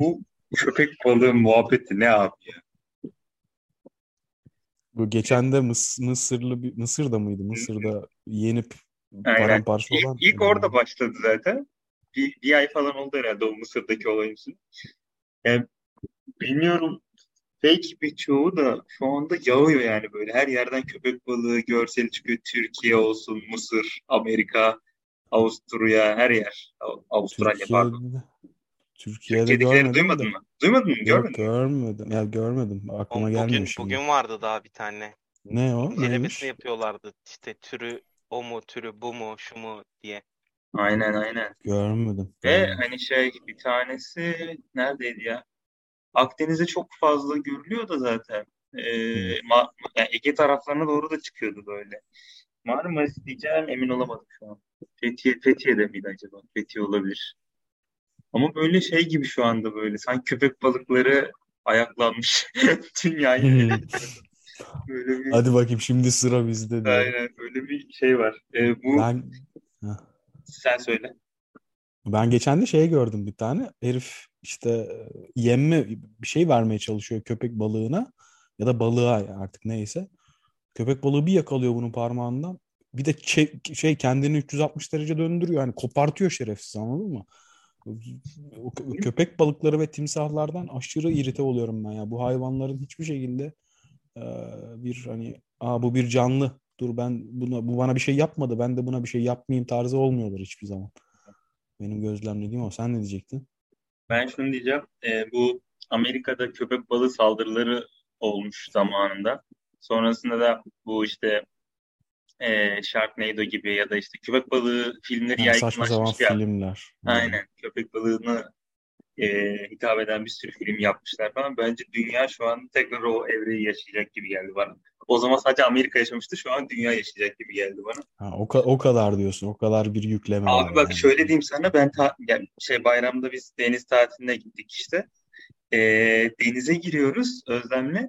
Bu köpek balığı muhabbeti ne abi ya? Bu geçen de Mıs Mısırlı bir Mısır'da mıydı? Mısır'da yenip paramparça İlk, olan. ilk orada başladı zaten. Bir, bir ay falan oldu herhalde o Mısır'daki olayın için. Yani bilmiyorum fake bir çoğu da şu anda yağıyor yani böyle. Her yerden köpek balığı görseli çıkıyor. Türkiye olsun, Mısır, Amerika, Avusturya, her yer. Av- Avustralya pardon. Türkiye'de, Türkiye'de Türkiye'dekileri görmedim duymadın mı? Duymadın mı? Yok Görmedin mi? görmedim. Ya görmedim. Aklıma Bugün, gelmiyor şimdi. bugün vardı daha bir tane. Ne o? İncelemesini Neymiş? yapıyorlardı. İşte türü o mu, türü bu mu, şu mu diye. Aynen aynen. Görmedim. Ve hani şey bir tanesi neredeydi ya? Akdeniz'de çok fazla görülüyor da zaten. Ee, Ma- yani Ege taraflarına doğru da çıkıyordu böyle. Marmaris diyeceğim emin olamadım şu an. Fethiye, Fethiye'de miydi acaba? Fethiye olabilir. Ama böyle şey gibi şu anda böyle. Sanki köpek balıkları ayaklanmış dünyayı. Böyle bir Hadi bakayım şimdi sıra bizde aynen böyle bir şey var. Ee, bu Ben sen söyle. Ben geçen de şey gördüm bir tane. Herif işte e, yemme bir şey vermeye çalışıyor köpek balığına ya da balığa artık neyse. Köpek balığı bir yakalıyor bunun parmağından. Bir de şey kendini 360 derece döndürüyor. Hani kopartıyor şerefsiz anladın mı? O kö- köpek balıkları ve timsahlardan aşırı irite oluyorum ben ya. Bu hayvanların hiçbir şekilde e, bir hani Aa, bu bir canlı. Dur ben buna bu bana bir şey yapmadı. Ben de buna bir şey yapmayayım tarzı olmuyorlar hiçbir zaman. Benim gözlemlediğim o. Sen ne diyecektin? Ben şunu diyeceğim. Ee, bu Amerika'da köpek balığı saldırıları olmuş zamanında. Sonrasında da bu işte e, Sharknado gibi ya da işte köpek balığı filmleri Ha, saçma sapan yaygınlaşmış ya. filmler. Aynen. Köpek balığını e, hitap eden bir sürü film yapmışlar falan. Bence dünya şu an tekrar o evreyi yaşayacak gibi geldi bana. O zaman sadece Amerika yaşamıştı. Şu an dünya yaşayacak gibi geldi bana. Ha, o, ka- o kadar diyorsun. O kadar bir yükleme var Abi bak yani. şöyle diyeyim sana ben ta- yani şey bayramda biz deniz tatiline gittik işte. Ee, denize giriyoruz Özlem'le.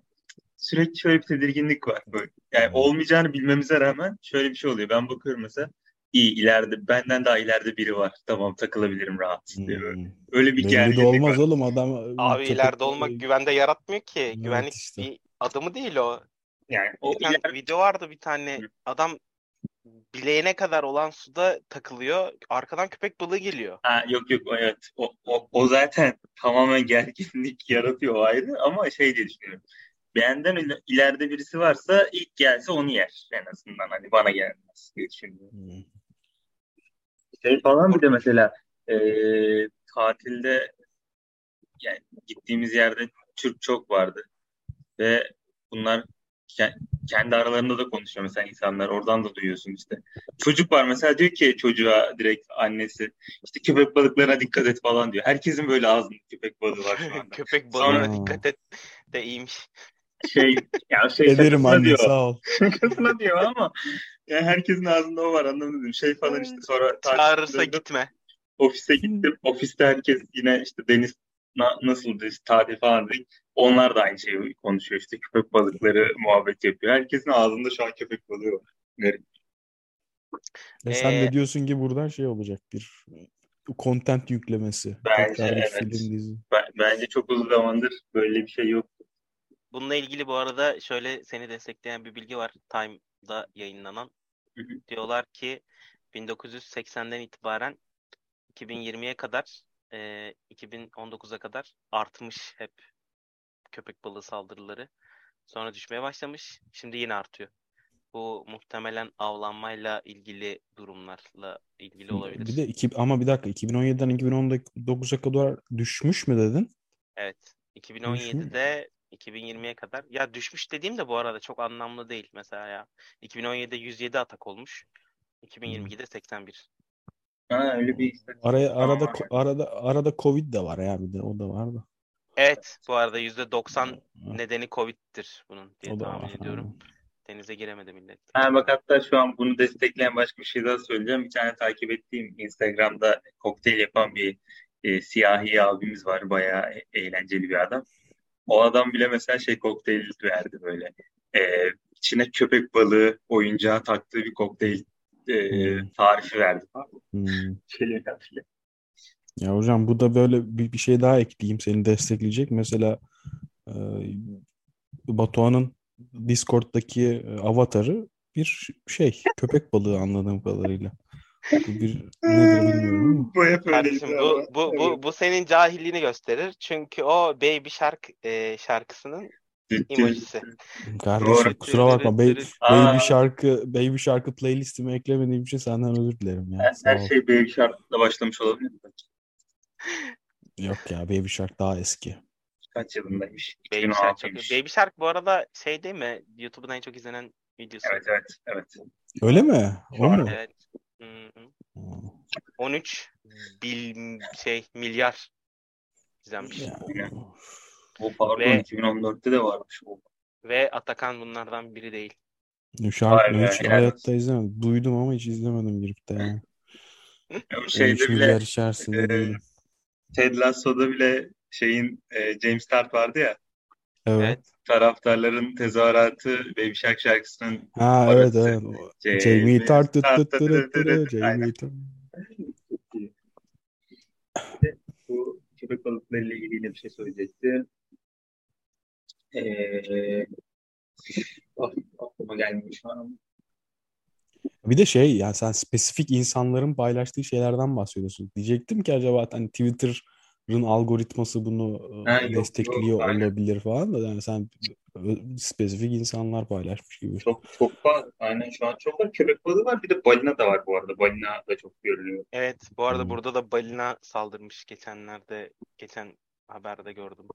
Sürekli şöyle bir tedirginlik var böyle. Yani Hmm. olmayacağını bilmemize rağmen şöyle bir şey oluyor. Ben bakıyorum mesela iyi ileride benden daha ileride biri var. Tamam takılabilirim rahat diye böyle. Hmm. Öyle bir Belli de gerginlik olmaz var. oğlum adam Abi ileride olmak güvende yaratmıyor ki. Evet Güvenlik işte. bir adımı değil o. Yani o Bir tane iler- video vardı bir tane adam bileğine kadar olan suda takılıyor. Arkadan köpek balığı geliyor. Ha, yok yok evet. O, o, o zaten tamamen gerginlik yaratıyor o ayrı ama şey diye düşünüyorum. Benden il- ileride birisi varsa ilk gelse onu yer en azından hani bana gelmez diye düşünüyorum. Hmm. Şey falan bir de mesela e, tatilde yani gittiğimiz yerde Türk çok vardı ve bunlar kendi aralarında da konuşuyor mesela insanlar oradan da duyuyorsun işte. Çocuk var mesela diyor ki çocuğa direkt annesi işte köpek balıklarına dikkat et falan diyor. Herkesin böyle ağzında köpek balığı var şu anda. Köpek balığına Sonra- dikkat et de iyiymiş. Şey ya şey Ederim anne diyor. sağ ol. Şakasına diyor ama yani herkesin ağzında o var anlamadım. Şey falan işte sonra Çağırırsa tatilde gitme. ofise gittim. Ofiste herkes yine işte deniz na- nasıldı işte tatil falan dedik. Onlar da aynı şeyi konuşuyor işte köpek balıkları muhabbet yapıyor. Herkesin ağzında şu an köpek balığı var. Garip. Ve sen Ee, de diyorsun ki buradan şey olacak bir content yüklemesi. Bence evet. film dizi. Ben- bence çok uzun zamandır böyle bir şey yok. Bununla ilgili bu arada şöyle seni destekleyen bir bilgi var. Time'da yayınlanan. Diyorlar ki 1980'den itibaren 2020'ye kadar e, 2019'a kadar artmış hep köpek balığı saldırıları. Sonra düşmeye başlamış. Şimdi yine artıyor. Bu muhtemelen avlanmayla ilgili durumlarla ilgili olabilir. Bir de iki, ama bir dakika 2017'den 2019'a kadar düşmüş mü dedin? Evet. 2017'de 2020'ye kadar. Ya düşmüş dediğim de bu arada çok anlamlı değil. Mesela ya 2017'de 107 atak olmuş. 2022'de 81. Ha öyle bir Araya arada arada arada Covid de var ya bir de o da var da. Evet, bu arada %90 Ha, nedeni Covid'tir bunun diye tahmin var. ediyorum. Denize giremedi millet. Ha bak hatta şu an bunu destekleyen başka bir şey daha söyleyeceğim. Bir tane takip ettiğim Instagram'da kokteyl yapan bir e, siyahi abimiz var. Bayağı e- eğlenceli bir adam. o adam bile mesela şey kokteyl verdi böyle. Ee, içine köpek balığı oyuncağı taktığı bir kokteyl e, Hmm. tarifi verdi falan. Hmm. Şey, yani. Ya hocam bu da böyle bir, bir şey daha ekleyeyim seni destekleyecek. Mesela e, Batuhan'ın Discord'daki e, avatarı bir şey köpek balığı anladığım kadarıyla. Bu bir nedir bilmiyorum ama. Bu hep Kardeşim bu ama. bu bu bu senin cahilliğini gösterir. Çünkü o Baby Shark e, şarkısının emojisi. Kardeşim Doğru. kusura bakma Baby, Aa. Baby şarkı Baby şarkı playlistime eklemediğim için senden özür dilerim ya. Her, Sağ her ol. şey Baby Shark'la başlamış olabilir mi? Yok ya Baby Shark daha eski. Kaç yılındaymış? Baby Shark çok iyi. 2016'ymış. Baby Shark bu arada şey değil mi? YouTube'un en çok izlenen videosu. Evet evet evet. Öyle mi? O mu? Evet. Aa, 13 bil şey milyar izlenmiş. Bu pardon Ve- 2014'te de varmış. O. Ve Atakan bunlardan biri değil. Şarkı Vay be, hiç helal hayatta izlemedim. Duydum ama hiç izlemedim girip de yani. O 13 şeyde bile milyar içerisinde e, değilim. Ted Lasso'da bile şeyin e, James Tart vardı ya Evet. Evet. taraftarların tezahüratı Baby Shark şarkısının Ha evet orası. evet. Jamie Tart tut tut tut tut. Jamie Tart. Bu köpek balıklarıyla ilgili yine bir şey söyleyecekti. Ee, ah, aklıma gelmiyor şu an. Bir de şey yani sen spesifik insanların paylaştığı şeylerden bahsediyorsun. Diyecektim ki acaba hani Twitter'ın algoritması bunu Ha, yok, destekliyor yok, aynen. olabilir falan da yani sen spesifik insanlar paylaşmış gibi. Çok çok var. Aynen şu an çok var. Köpek balığı var. Bir de balina da var bu arada. Balina da çok görülüyor. Evet, bu arada Hmm. burada da balina saldırmış geçenlerde, geçen haberde gördüm.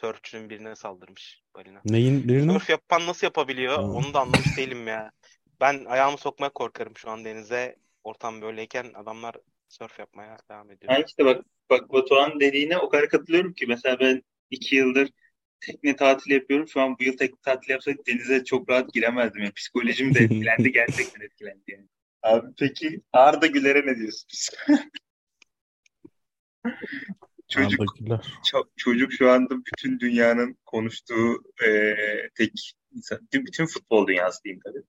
Sörfçünün birine saldırmış balina. Neyin birine? Sörf yapan nasıl yapabiliyor? Ha. Onu da anlamış değilim ya. Ben ayağımı sokmaya korkarım şu an denize. Ortam böyleyken adamlar sörf yapmaya devam ediyor. Yani işte bak bak Batuhan dediğine o kadar katılıyorum ki mesela ben iki yıldır tekne tatili yapıyorum. Şu an bu yıl tekne tatili yapsak denize çok rahat giremezdim. Yani psikolojim de etkilendi. Gerçekten etkilendi yani. Abi peki Arda Güler'e ne diyorsunuz? Çocuk. Ço- çocuk şu anda bütün dünyanın konuştuğu e, tek insan, bütün futbol dünyası diyeyim tabii.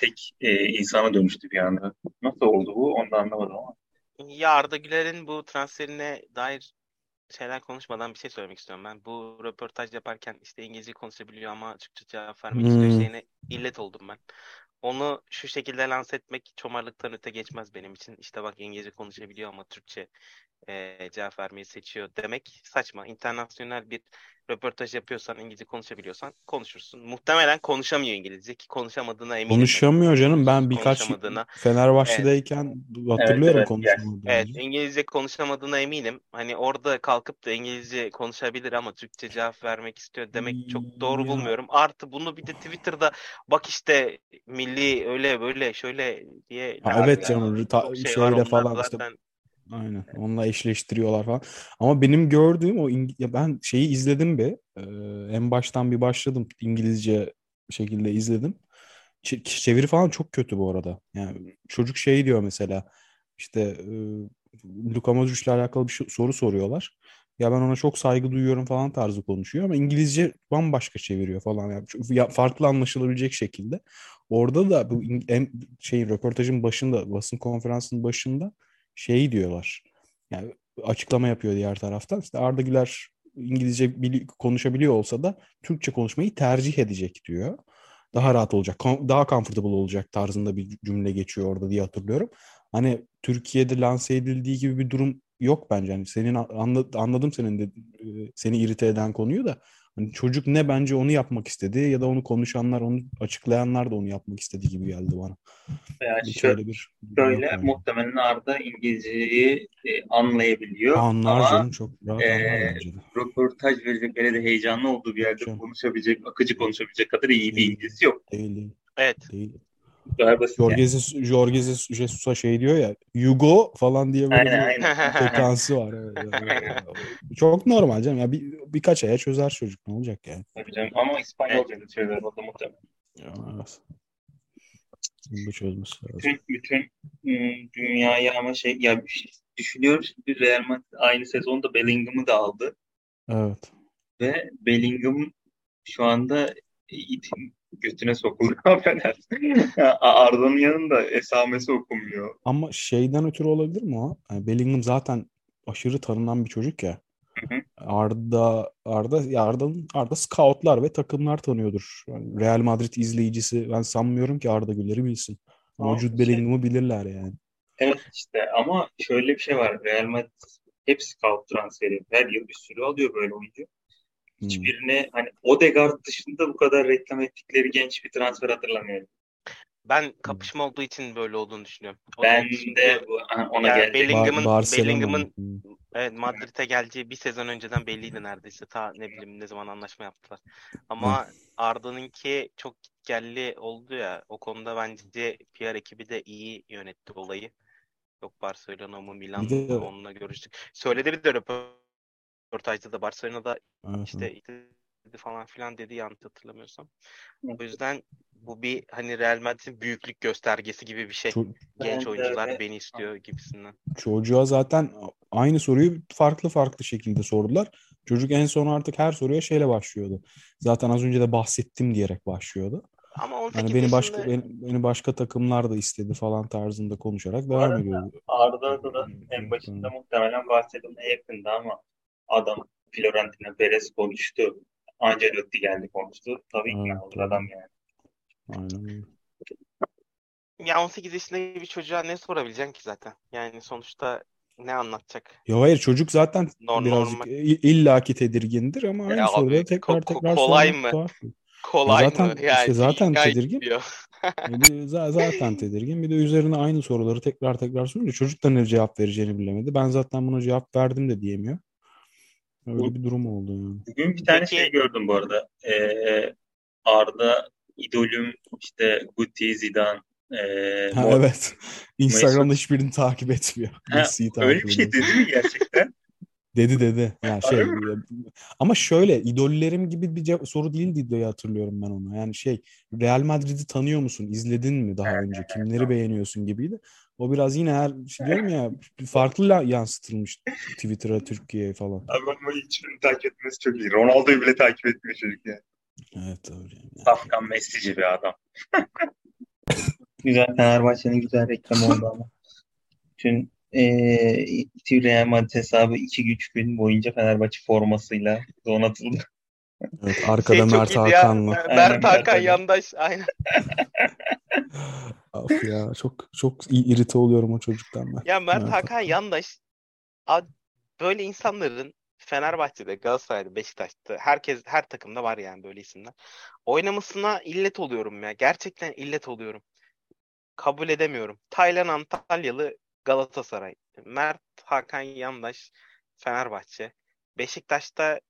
Tek e, insana dönüştü bir anda. Nasıl oldu bu? Onu da anlamadım ama. Ya Arda Güler'in bu transferine dair şeyler konuşmadan bir şey söylemek istiyorum ben. Bu röportaj yaparken işte İngilizce konuşabiliyor ama Türkçe cevap vermek Hmm. istiyor şeyine illet oldum ben. Onu şu şekilde lanse etmek çomarlıktan öte geçmez benim için. İşte bak İngilizce konuşabiliyor ama Türkçe e, cevap vermeyi seçiyor demek saçma. İnternasyonel bir röportaj yapıyorsan, İngilizce konuşabiliyorsan konuşursun. Muhtemelen konuşamıyor İngilizce ki konuşamadığına eminim. Konuşamıyor canım. Ben birkaç. Fenerbahçe'deyken hatırlıyorum evet, konuşamadığını. Evet, İngilizce konuşamadığına eminim. Hani orada kalkıp da İngilizce konuşabilir ama Türkçe cevap vermek istiyor demek çok doğru Ya. bulmuyorum. Artı bunu bir de Twitter'da bak işte milli öyle böyle şöyle diye Ha, evet yani. canım, ta- Çok şey şeyle falan işte zaten. Aynen. Onunla eşleştiriyorlar falan. Ama benim gördüğüm o İng- ya ben şeyi izledim bir. Ee, en baştan bir başladım İngilizce şekilde izledim. Ç- çeviri falan çok kötü bu arada. Yani çocuk şey diyor mesela işte e, Luka Modric'le alakalı bir şey- soru soruyorlar. Ya ben ona çok saygı duyuyorum falan tarzı konuşuyor ama İngilizce bambaşka çeviriyor falan. Yani ya farklı anlaşılabilecek şekilde. Orada da bu İng- en şey röportajın başında basın konferansının başında şey diyorlar. Yani açıklama yapıyor diğer taraftan. İşte Arda Güler İngilizce bili- konuşabiliyor olsa da Türkçe konuşmayı tercih edecek diyor. Daha rahat olacak, daha comfortable olacak tarzında bir cümle geçiyor orada diye hatırlıyorum. Hani Türkiye'de lanse edildiği gibi bir durum yok bence. Hani senin anla- anladım senin de e, seni irite eden konuyu da hani çocuk ne bence onu yapmak istedi ya da onu konuşanlar, onu açıklayanlar da onu yapmak istediği gibi geldi bana. Veya Hiç şöyle, öyle bir şöyle bence. muhtemelen Arda İngilizceyi e, anlayabiliyor Anlar ama canım çok rahat e, röportaj verecek böyle de heyecanlı olduğu bir yerde Canım. konuşabilecek, akıcı konuşabilecek kadar iyi bir Değil. İngilizce yok. Değil. Evet. değil. Bu kadar basit Jorge, yani. Jorge Jesus- Jesus'a şey diyor ya Hugo falan diye böyle Aynen bir aynen. sekansı var. Evet. Çok normal canım. Ya bir, birkaç aya çözer çocuk. Ne olacak yani? Tabii canım. Ama İspanyolca da söyler o da muhtemelen. Ya, evet. Da çözmesi lazım. Bütün, bütün ım, dünyayı ama şey ya bir şey düşünüyorum şimdi Real Madrid aynı sezonda Bellingham'ı da aldı. Evet. Ve Bellingham şu anda götüne sokuldu. Affedersin. Arda'nın yanında esamesi okunmuyor. Ama şeyden ötürü olabilir mi o? Yani Bellingham zaten aşırı tanınan bir çocuk ya. Hı hı. Arda Arda ya Arda'nın Arda scoutlar ve takımlar tanıyordur. Yani Real Madrid izleyicisi ben sanmıyorum ki Arda Güler'i bilsin. Jude şey- Bellingham'ı bilirler yani. Evet işte ama şöyle bir şey var. Real Madrid hep scout transferi. Her yıl bir sürü alıyor böyle oyuncu. Hmm. Hiçbirine hani Odegaard dışında bu kadar reklam ettikleri genç bir transfer hatırlamıyorum. Ben kapışma olduğu için böyle olduğunu düşünüyorum. O Ben de bu- ona yani geldim. Bellingham'ın evet Madrid'e geleceği bir sezon önceden belliydi neredeyse. Ta ne bileyim ne zaman anlaşma yaptılar. Ama Arda'nınki çok gelli oldu ya. O konuda bence PR ekibi de iyi yönetti olayı. Yok Barcelona mı Milan mı onunla görüştük. Söyledi bir de röportajda da Barcelona'da Evet, işte istedi falan filan dedi yanlış hatırlamıyorsam. Evet. O yüzden bu bir hani Real Madrid'in büyüklük göstergesi gibi bir şey. Ço- Genç oyuncular de. beni istiyor gibisinden. çocuğa zaten aynı soruyu farklı farklı şekilde sordular. Çocuk en son artık her soruya şeyle başlıyordu. Zaten az önce de bahsettim diyerek başlıyordu. Ama 18 Yani beni başka yaşında beni, beni başka takımlar da istedi falan tarzında konuşarak devam ediyordu. Arda'da da en başında muhtemelen Barcelona'ya yakındı ama adam Florentino Perez konuştu. Ancelotti geldi konuştu. Tabii ikna Evet, olur adam yani. Aynen ya 18 yaşında bir çocuğa ne sorabileceksin ki zaten? Yani sonuçta ne anlatacak? Ya hayır çocuk zaten Normal- birazcık i- illaki tedirgindir ama aynı Ya abi, tekrar ko- ko- tekrar kolay mı? tuhaf. Kolay Ya zaten- mı? Yani işte zaten tedirgin. za- zaten tedirgin. Bir de üzerine aynı soruları tekrar tekrar sorunca çocuk da ne cevap vereceğini bilemedi. Ben zaten buna cevap verdim de diyemiyor. Öyle bir durum oldu yani. Bugün bir tane Peki- şey gördüm bu arada. Ee, Arda idolüm işte Guti, Zidane, ee, Ha, Mor- evet. Instagram'da hiçbirini takip etmiyor. Ha, takip öyle bir şey dedi mi gerçekten? Dedi dedi. Ya şey ama şöyle idollerim gibi bir cev- soru değildi diye hatırlıyorum ben onu. Yani şey Real Madrid'i tanıyor musun? İzledin mi daha önce? Kimleri beğeniyorsun gibiydi. O biraz yine her şey diyorum ya farklı yansıtılmış Twitter'a Türkiye'ye falan. Abi ama hiçbirini takip etmesi çok iyi. Ronaldo'yu bile takip etmiyor çocuk yani. Evet öyle. Yani. Safkan Messi'ci bir adam. güzel Fenerbahçe'nin güzel reklamı oldu ama. Bütün eee Real Madrid hesabı 2-3 gün boyunca Fenerbahçe formasıyla donatıldı. Evet, arkada Şey Mert ya. Hakan'la. Mert Hakan Mert Hakan. yandaş. Aynen. Of ya çok çok iyi irite oluyorum o çocuktan ben. Ya Mert Mert Hakan yandaş. Abi, böyle insanların Fenerbahçe'de, Galatasaray'da, Beşiktaş'ta herkes her takımda var yani böyle isimler. Oynamasına illet oluyorum ya. Gerçekten illet oluyorum. Kabul edemiyorum. Taylan Antalyalı Galatasaray. Mert Hakan Yandaş Fenerbahçe. Beşiktaş'ta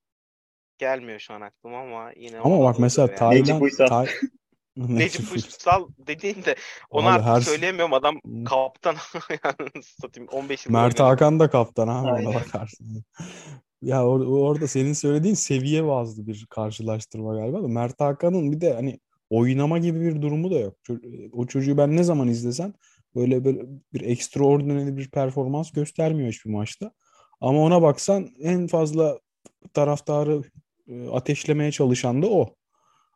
gelmiyor şu an aklıma ama yine Ama bak mesela yani. Necip Taylan Uysal. Tay... Necip Uysal dediğin de onu Abi artık her- söyleyemiyorum adam kaptan yani satayım 15 yıl Mert oynadı. Hakan da kaptan ha ona bakarsın. Ya or- orada senin söylediğin seviye bazlı bir karşılaştırma galiba da Mert Hakan'ın bir de hani oynama gibi bir durumu da yok. O çocuğu ben ne zaman izlesem böyle böyle bir extraordinary bir performans göstermiyor hiçbir maçta. Ama ona baksan en fazla taraftarı ateşlemeye çalışan da o.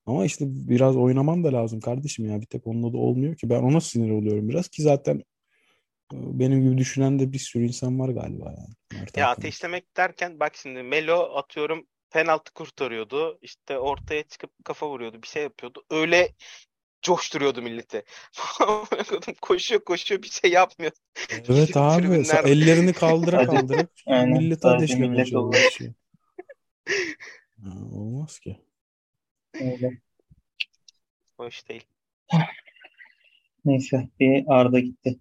Ama işte biraz oynaman da lazım kardeşim ya. Bir tek onunla da olmuyor ki. Ben ona sinir oluyorum biraz ki zaten e, benim gibi düşünen de bir sürü insan var galiba yani. Mert Ya ateşlemek derken bak şimdi Melo atıyorum penaltı kurtarıyordu. İşte ortaya çıkıp kafa vuruyordu. Bir şey yapıyordu. Öyle coşturuyordu milleti. Koşuyor koşuyor bir şey yapmıyor. Evet abi. Ellerini kaldıra kaldıra ateşlemeye millet olur. çalışıyor. Ha, olmaz ki. Öyle. Hoş değil. Neyse bir Arda gitti.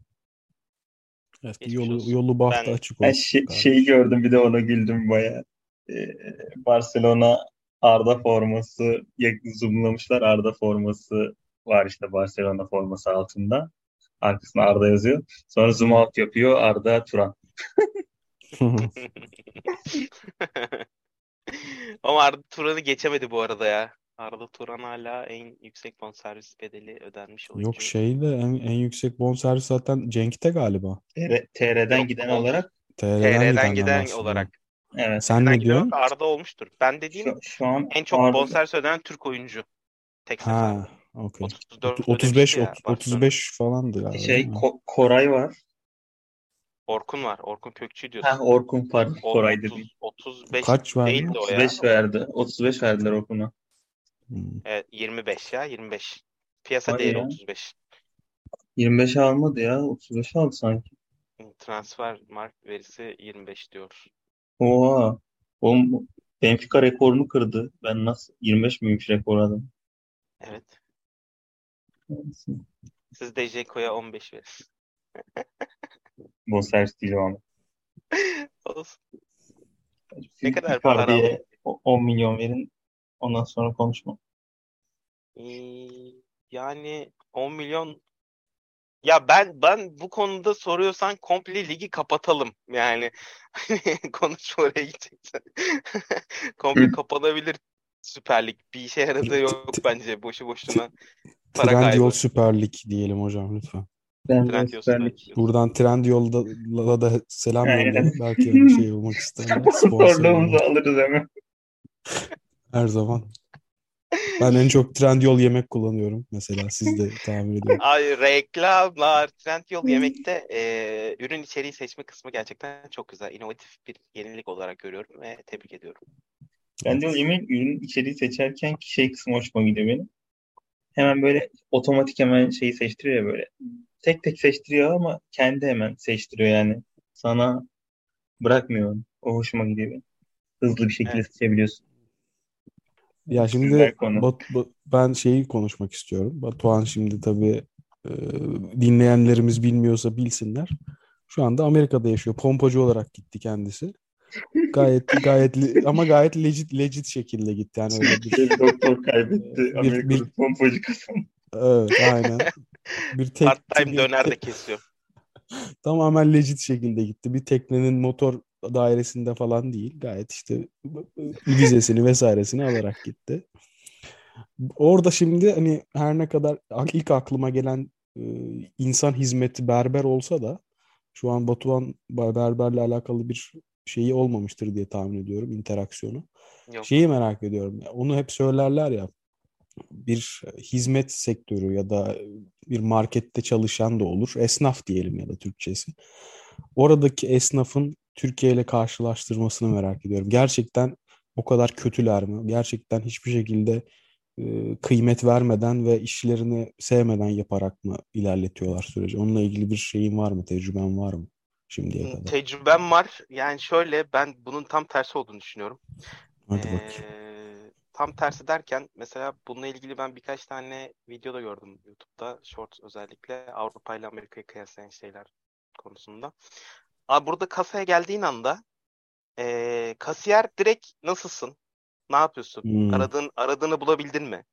Evet, Geçmiş yolu olsun. yolu bahtı Ben- açık Ben olsun. şey, kardeşim. şeyi gördüm bir de ona güldüm baya. Barcelona Arda forması ya- zoomlamışlar. Arda forması var işte Barcelona forması altında. Arkasına Arda yazıyor. Sonra zoom out yapıyor Arda Turan. Ama Arda Turan'ı geçemedi bu arada ya. Arda Turan hala en yüksek bonservis bedeli ödenmiş oyuncu. Yok şey de en, en yüksek bonservis zaten Cenk'te galiba. TR, TR'den Yok, giden olarak TR'den TR'den giden olarak. Evet. Sen ne Eskiden diyorsun? Arda olmuştur. Ben dediğim Şu, şu an en çok Arda- bonservis ödenen Türk oyuncu. Tek. Ha, okey. 34 Ot- 35 ödemişti ya ot- Barcelona. 35 falandı galiba. şey? Ko- Koray var. Orkun var. Orkun Kökçü diyorsun. Ha Orkun pardon O Koray 30 dedim. 35 Kaç verdi? değildi o ya. 35 verdi. 35 verdiler Orkun'a. Hmm. Evet, 25 ya 25. Piyasa Hadi değeri ya. 35. 25'e almadı ya. 35'e aldı sanki. Transfer mark verisi 25 diyor. Oha. Oğlum Benfica rekorunu kırdı. Ben nasıl 25 miymiş rekor adam? Evet. Siz de Jeko'ya 15 verin. Bonservis diyeceğim ama. Olsun. Ne kadar para o- 10 milyon verin. Ondan sonra konuşma. Ee, yani 10 milyon ya ben ben bu konuda soruyorsan komple ligi kapatalım. Yani konuşma oraya gideceksen. Komple kapanabilir Süper Lig. Bir işe yaradığı yok bence boşu boşuna para Trendyol kaybı. Süper Lig diyelim hocam lütfen. Ben Lig. Lig. Buradan Trendyol'da da selam yollayalım. Belki bir şey olmak. Sponsor Sponsorluğumuzu alırız hemen. Her zaman. Ben en çok Trendyol yemek kullanıyorum. Mesela siz de tahmin ediyorum. Ay reklamlar. Trendyol yemekte e, ürün içeriği seçme kısmı gerçekten çok güzel. İnovatif bir yenilik olarak görüyorum ve tebrik ediyorum. Ben de o yemek ürün içeriği seçerken şey kısmı hoşuma gidiyor benim. Hemen böyle otomatik hemen şeyi seçtiriyor ya böyle. Tek tek seçtiriyor ama kendi hemen seçtiriyor yani. Sana bırakmıyor. O hoşuma gidiyor benim. Hızlı bir şekilde Evet. seçebiliyorsun. Ya şimdi. Bat- Bat- ben şeyi konuşmak istiyorum. Batuhan şimdi tabii e, dinleyenlerimiz bilmiyorsa bilsinler. Şu anda Amerika'da yaşıyor. Pompacı olarak gitti kendisi. Gayet gayet ama gayet legit legit şekilde gitti. Yani öyle bir doktor kaybetti. Bir- Amerika'da bir- pompacı kasam. evet aynen. Bir tek Part-time bir döner de kesiyor. tamamen legit şekilde gitti. Bir teknenin motor dairesinde falan değil. Gayet işte vizesini vesairesini alarak gitti. Orada şimdi hani her ne kadar ilk aklıma gelen e, insan hizmeti berber olsa da şu an Batuhan berberle alakalı bir şeyi olmamıştır diye tahmin ediyorum interaksiyonu. Yok. Şeyi merak ediyorum. Onu hep söylerler ya. Bir hizmet sektörü ya da bir markette çalışan da olur. Esnaf diyelim ya da Türkçesi. Oradaki esnafın Türkiye ile karşılaştırmasını merak ediyorum. Gerçekten o kadar kötüler mi? Gerçekten hiçbir şekilde e, kıymet vermeden ve işlerini sevmeden yaparak mı ilerletiyorlar süreci? Onunla ilgili bir şeyin var mı? Tecrüben var mı şimdiye kadar? Tecrübem var. Yani şöyle ben bunun tam tersi olduğunu düşünüyorum. Hadi bakayım. Ee, tam tersi derken mesela bununla ilgili ben birkaç tane video da gördüm YouTube'da. Shorts özellikle Avrupa ile Amerika'yı kıyaslayan şeyler konusunda. Abi burada kasaya geldiğin anda ee, kasiyer direkt nasılsın? Ne yapıyorsun? Hmm. Aradığın, aradığını bulabildin mi?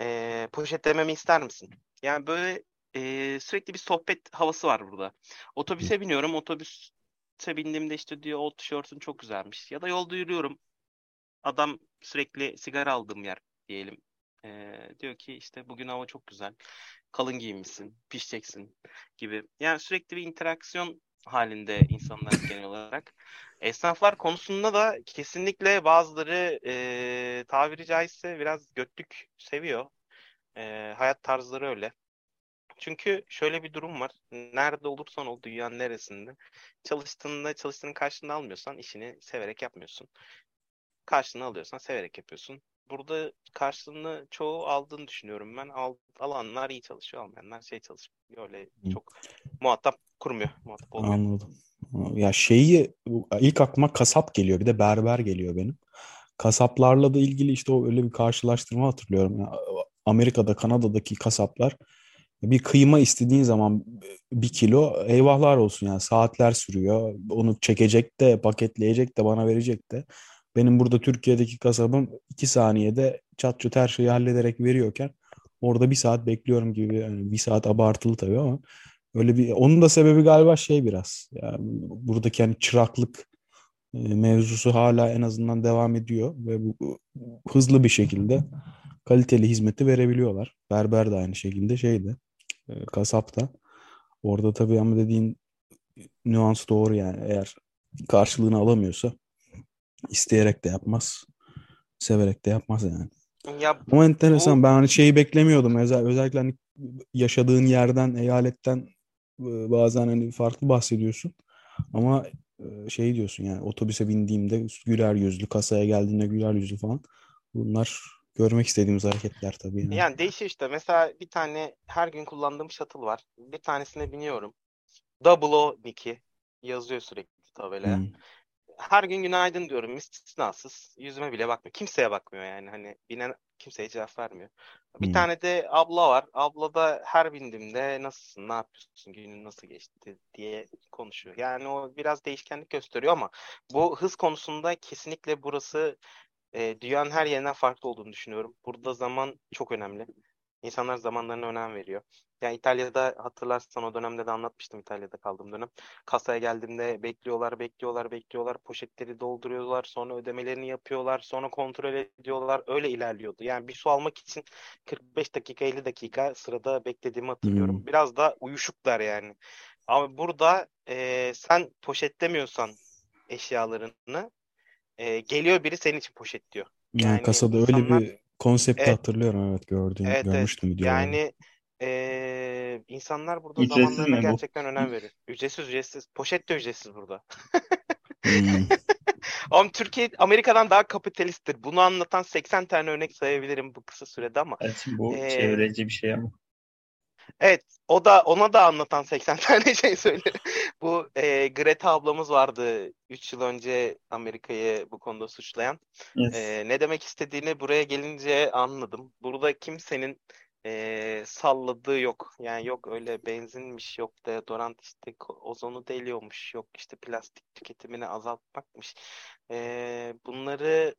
Ee, poşetlememi ister misin? Yani böyle ee, sürekli bir sohbet havası var burada. Otobüse biniyorum. Otobüse bindiğimde işte diyor old tişörtün çok güzelmiş. Ya da yolda yürüyorum. Adam sürekli sigara aldığım yer diyelim. Ee, diyor ki işte bugün hava çok güzel. Kalın giyinmişsin, pişeceksin gibi. Yani sürekli bir interaksiyon halinde insanlar genel olarak. Esnaflar konusunda da kesinlikle bazıları e, tabiri caizse biraz götlük seviyor. E, hayat tarzları öyle. Çünkü şöyle bir durum var. Nerede olursan ol dünyanın neresinde çalıştığında çalıştığının karşılığını almıyorsan işini severek yapmıyorsun. Karşılığını alıyorsan severek yapıyorsun. Burada karşılığını çoğu aldığını düşünüyorum ben. Al, alanlar iyi çalışıyor, almayanlar şey çalışmıyor. Öyle çok muhatap kurmuyor. Muhatap olmuyor. Anladım. Ya şeyi ilk aklıma kasap geliyor. Bir de berber geliyor benim. Kasaplarla da ilgili işte o öyle bir karşılaştırma hatırlıyorum. Amerika'da, Kanada'daki kasaplar bir kıyma istediğin zaman bir kilo eyvahlar olsun yani saatler sürüyor. Onu çekecek de paketleyecek de bana verecek de. Benim burada Türkiye'deki kasabım iki saniyede çat çut her şeyi hallederek veriyorken orada bir saat bekliyorum gibi yani bir saat abartılı tabii ama öyle bir onun da sebebi galiba şey biraz yani buradaki hani çıraklık e, mevzusu hala en azından devam ediyor ve bu hızlı bir şekilde kaliteli hizmeti verebiliyorlar. Berber de aynı şekilde şeyde e, kasap da. Orada tabii ama dediğin nüans doğru yani eğer karşılığını alamıyorsa İsteyerek de yapmaz. Severek de yapmaz yani. Ya Ama enteresan Bu- ben hani şeyi beklemiyordum. Özel, özellikle hani yaşadığın yerden, eyaletten e, bazen hani farklı bahsediyorsun. Ama e, şey diyorsun yani otobüse bindiğimde güler yüzlü, kasaya geldiğinde güler yüzlü falan. Bunlar görmek istediğimiz hareketler tabii yani. Yani değişiyor işte. Mesela bir tane her gün kullandığım shuttle var. Bir tanesine biniyorum. Double O Nicky yazıyor sürekli tabelaya. Hmm. Her gün günaydın diyorum istisnasız. Yüzüme bile bakmıyor. Kimseye bakmıyor yani. Hani binen kimseye cevap vermiyor. Bir Hmm. tane de abla var. Abla da her bindiğimde nasılsın, ne yapıyorsun, günün nasıl geçti diye konuşuyor. Yani o biraz değişkenlik gösteriyor ama bu hız konusunda kesinlikle burası e, dünyanın her yerinden farklı olduğunu düşünüyorum. Burada zaman çok önemli. İnsanlar zamanlarına önem veriyor. Yani İtalya'da hatırlarsan o dönemde de anlatmıştım İtalya'da kaldığım dönem. Kasaya geldiğimde bekliyorlar, bekliyorlar, bekliyorlar. Poşetleri dolduruyorlar, sonra ödemelerini yapıyorlar, sonra kontrol ediyorlar. Öyle ilerliyordu. Yani bir su almak için 45 dakika, 50 dakika sırada beklediğimi hatırlıyorum. Hmm. Biraz da uyuşuklar yani. Ama burada e, sen poşetlemiyorsan eşyalarını e, geliyor biri senin için poşetliyor. Yani Yani kasada öyle insanlar- bir konsepti Evet. hatırlıyorum evet gördüğüm Evet, evet. görmüştüm videolarda. Yani eee, insanlar burada Ücretsiz zamanlarına mi bu? gerçekten önem veriyor. Ücretsiz ücretsiz. Poşet de ücretsiz burada. Hmm. Ama Türkiye Amerika'dan daha kapitalisttir. Bunu anlatan 80 tane örnek sayabilirim bu kısa sürede ama. Evet, bu Ee, çevreci bir şey ama. Evet, o da ona da anlatan 80 tane şey söylerim. Bu eee, Greta ablamız vardı 3 yıl önce Amerika'yı bu konuda suçlayan. Yes. Ee, ne demek istediğini buraya gelince anladım. Burada kimsenin ee, salladığı yok. Yani yok öyle benzinmiş, yok deodorant işte ozonu deliyormuş, yok işte plastik tüketimini azaltmakmış. Ee, bunları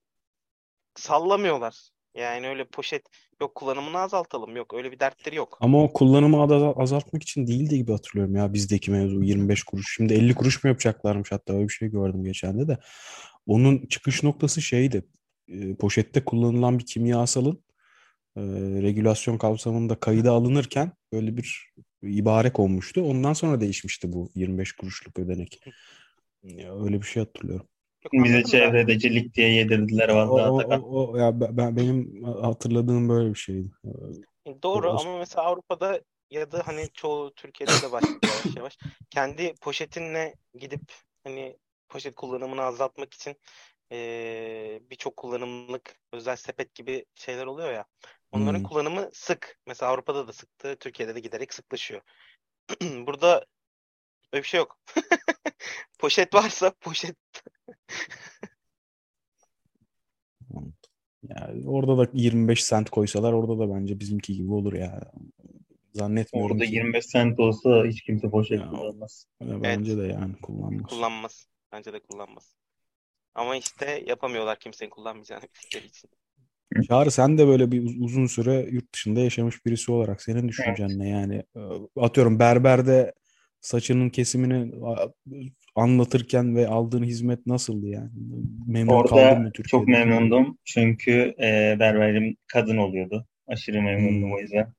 sallamıyorlar. Yani öyle poşet yok kullanımını azaltalım yok öyle bir dertleri yok. Ama o kullanımı azaltmak için değildi gibi hatırlıyorum ya bizdeki mevzu 25 kuruş. Şimdi 50 kuruş mu yapacaklarmış hatta öyle bir şey gördüm geçen de de. Onun çıkış noktası şeydi. e, Poşette kullanılan bir kimyasalın e, regülasyon kapsamında kayıda alınırken böyle bir ibare konmuştu. Ondan sonra değişmişti bu 25 kuruşluk ödenek. Ya öyle bir şey hatırlıyorum. Bize çevredecilik diye yedirdiler vallahi o, o, o- ya ben, ben- benim hatırladığım böyle bir şeydi. E, Doğru O- ama mesela Avrupa'da ya da hani çoğu Türkiye'de de başladı yavaş yavaş. Kendi poşetinle gidip hani poşet kullanımını azaltmak için eee, birçok kullanımlık özel sepet gibi şeyler oluyor ya. Onların Hmm. kullanımı sık. Mesela Avrupa'da da sıktı, Türkiye'de de giderek sıklaşıyor. Burada öyle bir şey yok. Poşet varsa poşet. Yani orada da 25 sent koysalar orada da bence bizimki gibi olur ya. Zannetmiyorum Orada ki. 25 sent olsa hiç kimse poşet Ya, kullanmaz. Ya Bence de yani kullanmaz. Kullanmaz. Bence de kullanmaz. Ama işte yapamıyorlar kimsenin kullanmayacağını bildikleri için. Çağrı sen de böyle bir uz- uzun süre yurt dışında yaşamış birisi olarak senin düşüncen ne yani? Ee, Atıyorum berberde saçının kesimini anlatırken ve aldığın hizmet nasıldı yani? Memnun kaldın Orada mı çok Türkiye'de? memnundum çünkü e, berberim kadın oluyordu. Aşırı memnundum Hmm. o yüzden.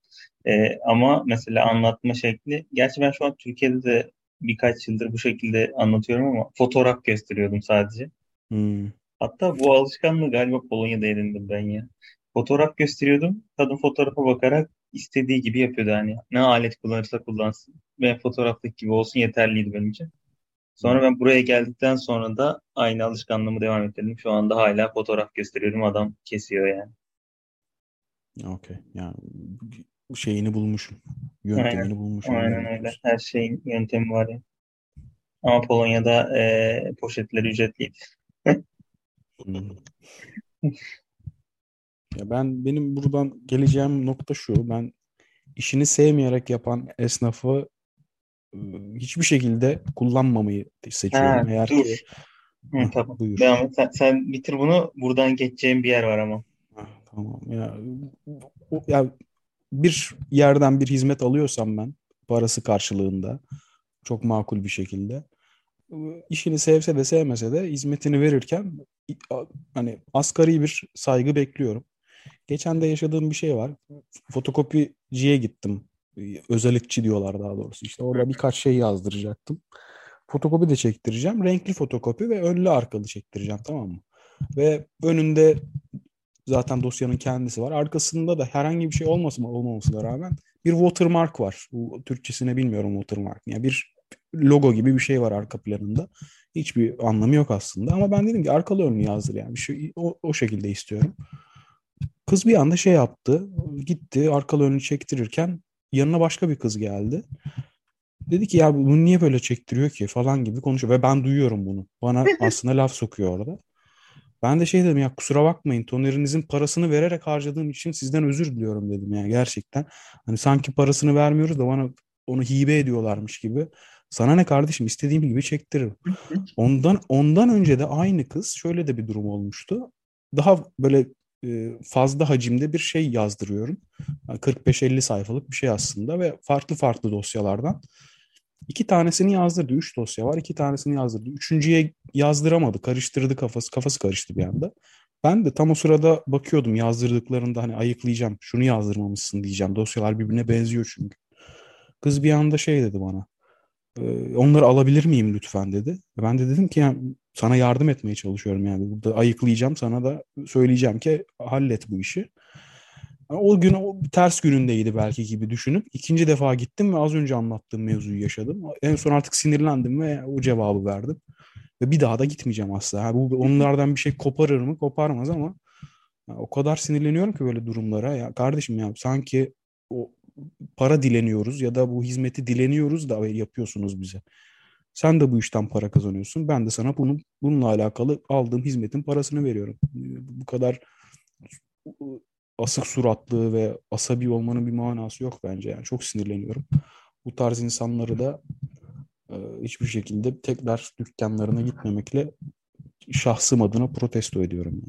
E, ama mesela anlatma şekli, gerçi ben şu an Türkiye'de de birkaç yıldır bu şekilde anlatıyorum ama fotoğraf gösteriyordum sadece. Hmm. Hatta bu alışkanlığı galiba Polonya'da edindim ben ya. Fotoğraf gösteriyordum. Kadın fotoğrafa bakarak istediği gibi yapıyordu hani. Ne alet kullanırsa kullansın. Ve fotoğraftaki gibi olsun yeterliydi benim için. Sonra ben buraya geldikten sonra da aynı alışkanlığımı devam ettirdim. Şu anda hala fotoğraf gösteriyorum. Adam kesiyor yani. Okey. Yani şeyini bulmuşum. Yöntemini Aynen. bulmuşum. Aynen öyle. Her şeyin yöntemi var ya. Ama Polonya'da e, poşetler ücretliydi. Hmm. Ya ben benim buradan geleceğim nokta şu. Ben işini sevmeyerek yapan esnafı hiçbir şekilde kullanmamayı seçiyorum. Ha, Eğer dur. ki Hı, tamam. buyur. Et. Sen, sen bitir bunu. Buradan geçeceğim bir yer var ama. Ha, tamam ya, o- ya bir yerden bir hizmet alıyorsam ben parası karşılığında çok makul bir şekilde işini sevse de sevmese de hizmetini verirken hani asgari bir saygı bekliyorum. Geçen de yaşadığım bir şey var. Fotokopiciye gittim. Özellikçi diyorlar daha doğrusu. İşte orada birkaç şey yazdıracaktım. Fotokopi de çektireceğim. Renkli fotokopi ve önlü arkalı çektireceğim tamam mı? Ve önünde zaten dosyanın kendisi var. Arkasında da herhangi bir şey olmasın olmamasına rağmen bir watermark var. Bu Türkçesine bilmiyorum watermark. Yani bir logo gibi bir şey var arka planında. Hiçbir anlamı yok aslında. Ama ben dedim ki arkalı önlü yazdır yani. Bir şey, o, o şekilde istiyorum. Kız bir anda şey yaptı. Gitti arkalı önlü çektirirken yanına başka bir kız geldi. Dedi ki ya bunu niye böyle çektiriyor ki falan gibi konuşuyor. Ve ben duyuyorum bunu. Bana aslında laf sokuyor orada. Ben de şey dedim ya kusura bakmayın tonerinizin parasını vererek harcadığım için sizden özür diliyorum dedim ya gerçekten. Hani sanki parasını vermiyoruz da bana onu hibe ediyorlarmış gibi. Sana ne kardeşim istediğim gibi çektiririm. Ondan ondan önce de aynı kız şöyle de bir durum olmuştu. Daha böyle fazla hacimde bir şey yazdırıyorum. Yani 45-50 sayfalık bir şey aslında ve farklı farklı dosyalardan. İki tanesini yazdırdı. Üç dosya var. iki tanesini yazdırdı. Üçüncüye yazdıramadı. Karıştırdı kafası. Kafası karıştı bir anda. Ben de tam o sırada bakıyordum yazdırdıklarında hani ayıklayacağım. Şunu yazdırmamışsın diyeceğim. Dosyalar birbirine benziyor çünkü. Kız bir anda şey dedi bana. "Ee, onları alabilir miyim lütfen dedi. Ben de dedim ki yani sana yardım etmeye çalışıyorum yani. Burada ayıklayacağım sana da söyleyeceğim ki hallet bu işi. Yani O gün o ters günündeydi belki gibi düşünüp ikinci defa gittim ve az önce anlattığım mevzuyu yaşadım. En son artık sinirlendim ve o cevabı verdim. Ve bir daha da gitmeyeceğim asla. Ha, bu onlardan bir şey koparır mı? Koparmaz ama o kadar sinirleniyorum ki böyle durumlara. Ya kardeşim ya sanki o para dileniyoruz ya da bu hizmeti dileniyoruz da yapıyorsunuz bize. Sen de bu işten para kazanıyorsun. Ben de sana bunun bununla alakalı aldığım hizmetin parasını veriyorum. Bu kadar asık suratlı ve asabi olmanın bir manası yok bence. Yani çok sinirleniyorum. Bu tarz insanları da e, hiçbir şekilde tekrar dükkanlarına gitmemekle şahsım adına protesto ediyorum.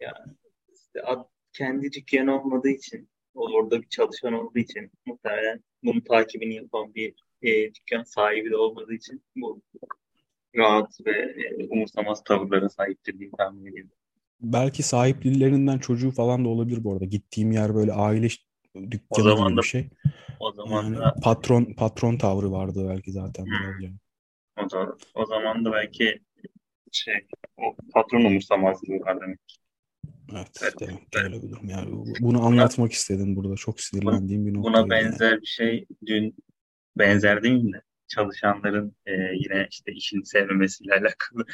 Yani. İşte ad- kendi dükkanı olmadığı için, orada bir çalışan olduğu için muhtemelen bunun takibini yapan bir e, dükkan sahibi de olmadığı için bu rahat ve e, umursamaz tavırlara sahiptir diye tahmin ediyorum. Belki sahiplilerinden çocuğu falan da olabilir bu arada. Gittiğim yer böyle aile dükkanı zaman gibi da- bir şey. O zaman Yani da patron patron tavrı vardı belki zaten Hmm. biraz yani. o zaman, o zaman da belki şey o patron umursamazlığı var demek. Evet, Evet, evet. öyle bir durum. Yani bu- bunu anlatmak istedim burada. Çok sinirlendiğim bir Buna noktaydı yani. benzer bir şey dün benzer değil mi? Çalışanların e, yine işte işini sevmemesiyle alakalı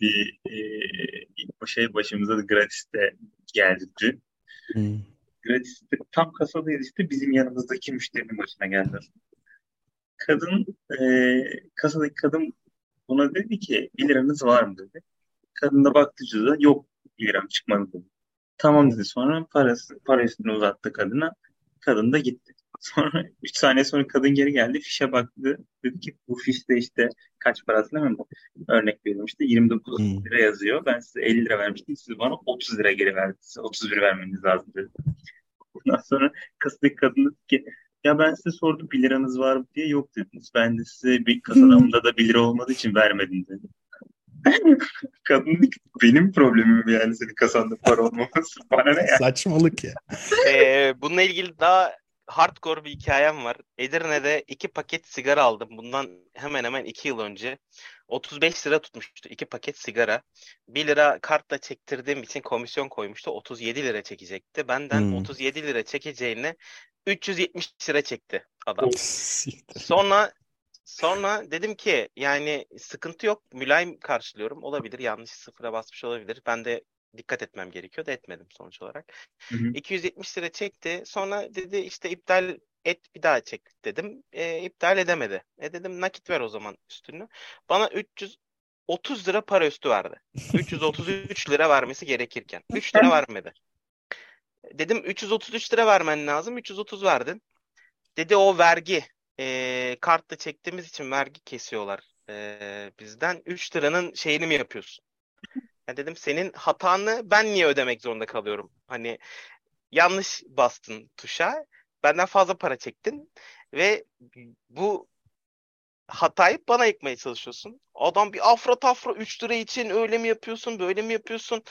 bir e, şey başımıza da gratis'te geldi dün. Hmm. Gratis'te tam kasadayız işte bizim yanımızdaki müşterinin başına geldi. Kadın e, kasadaki kadın buna dedi ki 1 liranız var mı dedi. Kadın da baktı cüzdanına yok 1 liram çıkmadı dedi. Tamam dedi sonra parası, para üstüne uzattı kadına. Kadın da gitti. Sonra 3 saniye sonra kadın geri geldi. Fişe baktı. Dedi ki bu fişte işte kaç parası değil mi? Örnek veriyorum işte 29 Hmm. lira yazıyor. Ben size 50 lira vermiştim. Siz bana 30 lira geri verdiniz. Size 31 vermeniz lazım dedi. Ondan sonra kasadaki kadın dedi ki ya ben size sordum 1 liranız var mı diye yok dediniz. Ben de size bir kasadamda da 1 lira olmadığı için vermedim dedi. Kadın benim problemim yani senin kasanda para olmaması. Bana ne ya? Saçmalık ya. Ee, bununla ilgili daha hardcore bir hikayem var. Edirne'de iki paket sigara aldım. Bundan hemen hemen iki yıl önce. 35 lira tutmuştu iki paket sigara. 1 lira kartla çektirdiğim için komisyon koymuştu. 37 lira çekecekti. Benden Hmm. 37 lira çekeceğine 370 lira çekti adam. Sonra sonra dedim ki yani sıkıntı yok. Mülayim karşılıyorum. Olabilir. Yanlış sıfıra basmış olabilir. Ben de dikkat etmem gerekiyor da etmedim sonuç olarak. Hı hı. 270 lira çekti. Sonra dedi işte iptal et bir daha çek dedim. E, iptal edemedi. E dedim nakit ver o zaman üstünü. Bana 330 lira para üstü verdi. 333 lira vermesi gerekirken. 3 lira vermedi. Dedim 333 lira vermen lazım. 330 verdin. Dedi o vergi. E, kartla çektiğimiz için vergi kesiyorlar e, bizden. 3 liranın şeyini mi yapıyorsun? Ya dedim senin hatanı ben niye ödemek zorunda kalıyorum? Hani yanlış bastın tuşa. Benden fazla para çektin ve bu hatayı bana yıkmaya çalışıyorsun. Adam bir afra tafra 3 lira için öyle mi yapıyorsun, böyle mi yapıyorsun?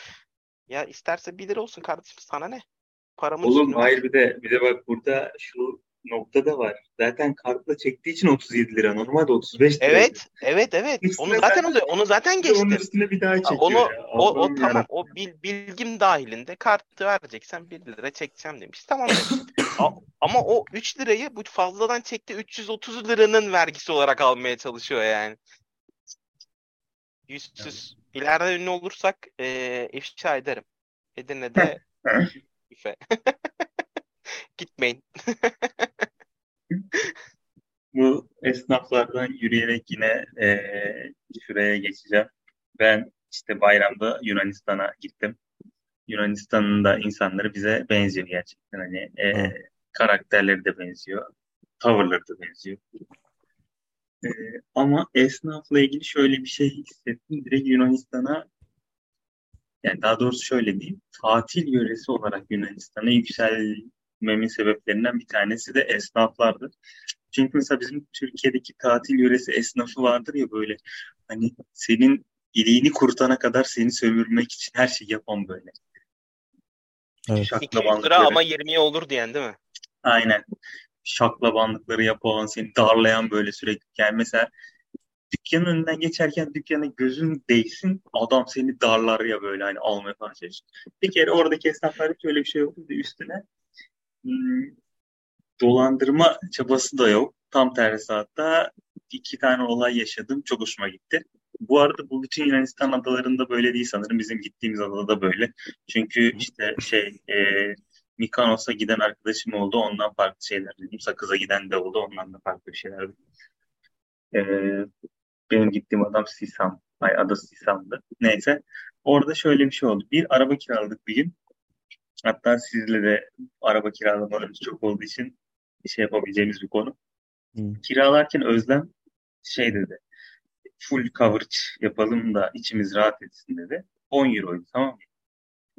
Ya isterse 1 lira olsun kardeşim sana ne? Paramın Oğlum hayır bir de bir de bak burada şu nokta da var. Zaten kartla çektiği için 37 lira. Normalde 35 lira. Evet, evet, evet. Üstüne Onu zaten oluyor. Onu zaten de Onun üstüne bir daha çekiyor Onu ya. o, o Allah'ım tamam o bil- bilgim dahilinde kartı vereceksen 1 lira çekeceğim demiş. Tamam Ama o 3 lirayı bu fazladan çekti 330 liranın vergisi olarak almaya çalışıyor yani. Yüzsüz. İleride ünlü olursak eee ifşa ederim. Edirne'de. Gitmeyin. Bu esnaflardan yürüyerek yine eee, şuraya geçeceğim. Ben işte bayramda Yunanistan'a gittim. Yunanistan'ın da insanları bize benziyor gerçekten. Hani Hı. karakterleri de benziyor. Tavırları da benziyor. Eee, ama esnafla ilgili şöyle bir şey hissettim. Direkt Yunanistan'a yani daha doğrusu şöyle diyeyim. Tatil yöresi olarak Yunanistan'a yükselmemin sebeplerinden bir tanesi de esnaflardı. Çünkü mesela bizim Türkiye'deki tatil yöresi esnafı vardır ya böyle hani senin iliğini kurutana kadar seni sömürmek için her şeyi yapan böyle. Evet. 200 lira ama 20'ye olur diyen değil mi? Aynen. Şaklabanlıkları yapan, seni darlayan böyle sürekli. Yani mesela dükkanın önünden geçerken dükkana gözün değsin adam seni darlar ya böyle hani almaya falan çalışır. Bir kere oradaki esnaflarda hiç öyle bir şey yoktu. Üstüne dolandırma çabası da yok. Tam tersi hatta iki tane olay yaşadım. Çok hoşuma gitti. Bu arada bu bütün Yunanistan adalarında böyle değil sanırım. Bizim gittiğimiz adada da böyle. Çünkü işte şey e, Mikonos'a giden arkadaşım oldu. Ondan farklı şeyler duydum. Sakız'a giden de oldu. Ondan da farklı şeyler duydum. E, benim gittiğim adam Sisam. Ay adı Sisam'dı. Neyse. Orada şöyle bir şey oldu. Bir araba kiraladık bir gün. Hatta sizle de araba kiralamalarımız çok olduğu için şey yapabileceğimiz bir konu. Hı. Kiralarken Özlem şey dedi. Full coverage yapalım da içimiz rahat etsin dedi. 10 euroydu tamam mı?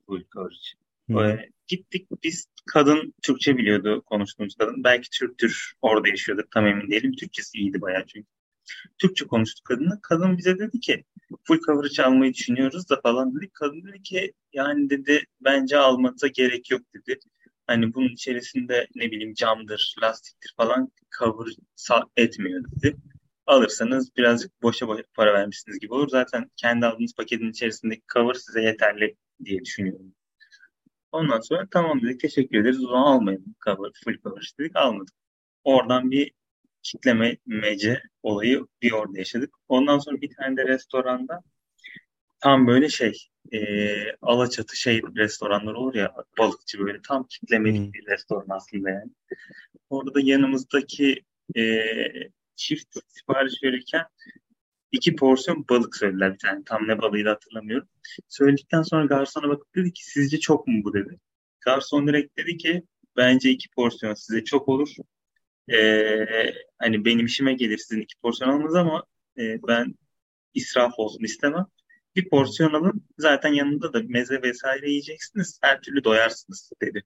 Full coverage. Ee, gittik biz kadın Türkçe biliyordu konuştuğumuz kadın. Belki Türktür orada yaşıyorduk tam emin değilim. Türkçesi iyiydi bayağı çünkü. Türkçe konuştuk kadınla. Kadın bize dedi ki full coverage almayı düşünüyoruz da falan dedik. Kadın dedi ki yani dedi bence almanıza gerek yok dedi. Hani bunun içerisinde ne bileyim camdır, lastiktir falan cover etmiyor dedi. Alırsanız birazcık boşa para vermişsiniz gibi olur. Zaten kendi aldığınız paketin içerisindeki cover size yeterli diye düşünüyorum. Ondan sonra tamam dedik teşekkür ederiz. O zaman almayalım cover, full cover dedik almadık. Oradan bir kitlemece olayı bir orada yaşadık. Ondan sonra bir tane de restoranda tam böyle şey e, Alaçatı şey restoranlar olur ya balıkçı böyle tam kitlemelik Hmm. bir restoran aslında yani. Orada da yanımızdaki e, çift sipariş verirken iki porsiyon balık söylediler bir tane. Tam ne balığıydı hatırlamıyorum. Söyledikten sonra garsona bakıp dedi ki sizce çok mu bu dedi. Garson direkt dedi ki bence iki porsiyon size çok olur. Ee, hani benim işime gelir sizin iki porsiyon almanız ama e, ben israf olsun istemem. Bir porsiyon alın. Zaten yanında da meze vesaire yiyeceksiniz. Her türlü doyarsınız dedi.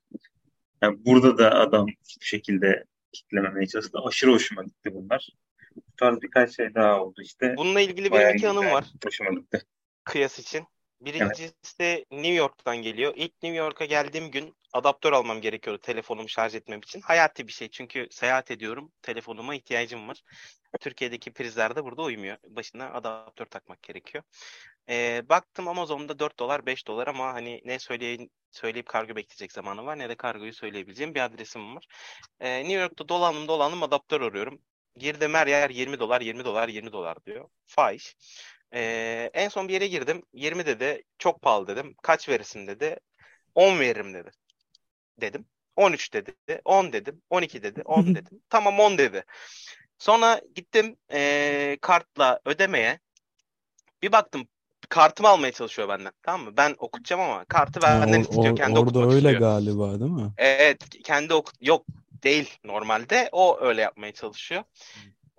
Yani burada da adam bu şekilde kitlememeye çalıştı. Aşırı hoşuma gitti bunlar. Bu tarz birkaç şey daha oldu işte. Bununla ilgili Bayağı iki anım var Hoşuma gitti. kıyas için. Birincisi New York'tan geliyor. İlk New York'a geldiğim gün adaptör almam gerekiyordu telefonumu şarj etmem için. Hayati bir şey çünkü seyahat ediyorum. Telefonuma ihtiyacım var. Türkiye'deki prizler de burada uymuyor. Başına adaptör takmak gerekiyor. Ee, baktım Amazon'da 4 dolar 5 dolar ama hani ne söyleyin, söyleyip kargo bekleyecek zamanı var ne de kargoyu söyleyebileceğim bir adresim var. Ee, New York'ta dolandım dolandım adaptör arıyorum. Girdim her yer 20 dolar 20 dolar 20 dolar diyor. Fahiş. Ee, en son bir yere girdim. 20 dedi. Çok pahalı dedim. Kaç verirsin dedi. 10 veririm dedi. Dedim. 13 dedi. 10 dedim. 12 dedi. 10 dedim. Tamam 10 dedi. Sonra gittim ee, kartla ödemeye. Bir baktım kartımı almaya çalışıyor benden. Tamam mı? Ben okutacağım ama kartı benden or- istiyor. or- Kendi orada öyle istiyor. galiba değil mi? Evet, kendi okut yok değil normalde. O öyle yapmaya çalışıyor.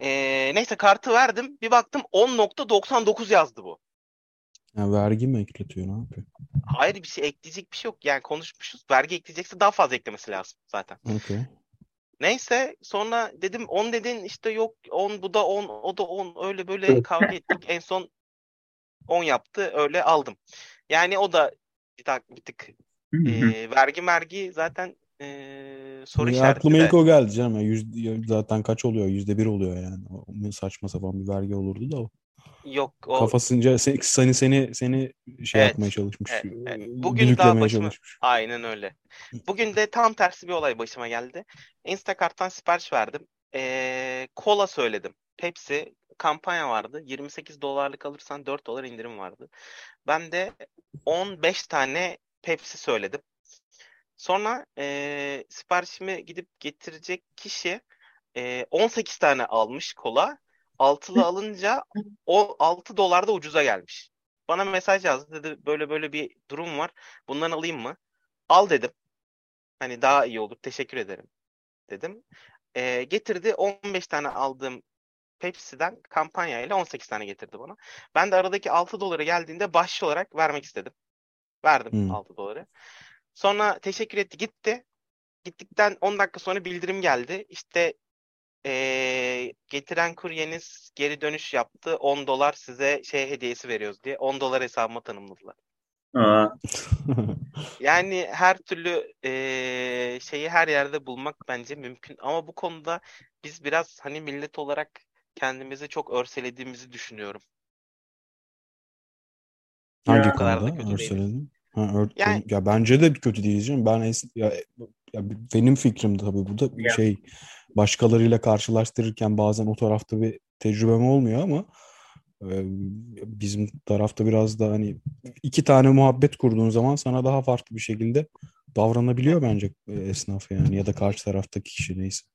Ee, neyse kartı verdim. Bir baktım 10.99 yazdı bu. Ya vergi mi ekletiyor ne yapıyor? Hayır bir şey ekleyecek bir şey yok. Yani konuşmuşuz. Vergi ekleyecekse daha fazla eklemesi lazım zaten. Okey. Neyse sonra dedim 10 dedin işte yok 10 bu da 10 o da 10 öyle böyle kavga ettik. En son 10 yaptı öyle aldım. Yani o da bir, tak, bir tık e, vergi mergi zaten e, soru Ya aklıma ilk o geldi canım. Ya yüz- ya zaten kaç oluyor? Yüzde bir oluyor yani. O saçma sapan bir vergi olurdu da o. Yok o Kafasınca se- seni seni seni şey Evet, yapmaya çalışmış. evet, evet. e, Bugün daha başıma- çalışmış. Aynen öyle. Bugün de tam tersi bir olay başıma geldi. Instacart'tan sipariş verdim. Ee, kola söyledim. Pepsi kampanya vardı. 28 dolarlık alırsan 4 dolar indirim vardı. Ben de 15 tane Pepsi söyledim. Sonra ee, siparişimi gidip getirecek kişi ee, 18 tane almış kola. Altılı alınca o 6 dolar da ucuza gelmiş. Bana mesaj yazdı dedi böyle böyle bir durum var. Bundan alayım mı? Al dedim. Hani daha iyi olur. Teşekkür ederim dedim. Ee, getirdi 15 tane aldığım Pepsi'den kampanyayla 18 tane getirdi bana. Ben de aradaki 6 dolara geldiğinde bahşiş olarak vermek istedim. Verdim Hmm. 6 doları. Sonra teşekkür etti gitti. Gittikten 10 dakika sonra bildirim geldi. İşte ee, getiren kuryeniz geri dönüş yaptı. 10 dolar size şey hediyesi veriyoruz diye. 10 dolar hesabıma tanımladılar. Aa, Yani her türlü eee, şeyi her yerde bulmak bence mümkün. Ama bu konuda biz biraz hani millet olarak kendimizi çok örselediğimizi düşünüyorum. Hangi Ya. O kadar da konuda örseledin? Ha, ör- Yani- ya bence de kötü değiliz canım. Ben es- ya, ya benim fikrim tabii bu da Ya. şey başkalarıyla karşılaştırırken bazen o tarafta bir tecrübem olmuyor ama e, bizim tarafta biraz da hani iki tane muhabbet kurduğun zaman sana daha farklı bir şekilde davranabiliyor bence esnaf yani ya da karşı taraftaki kişi neyse.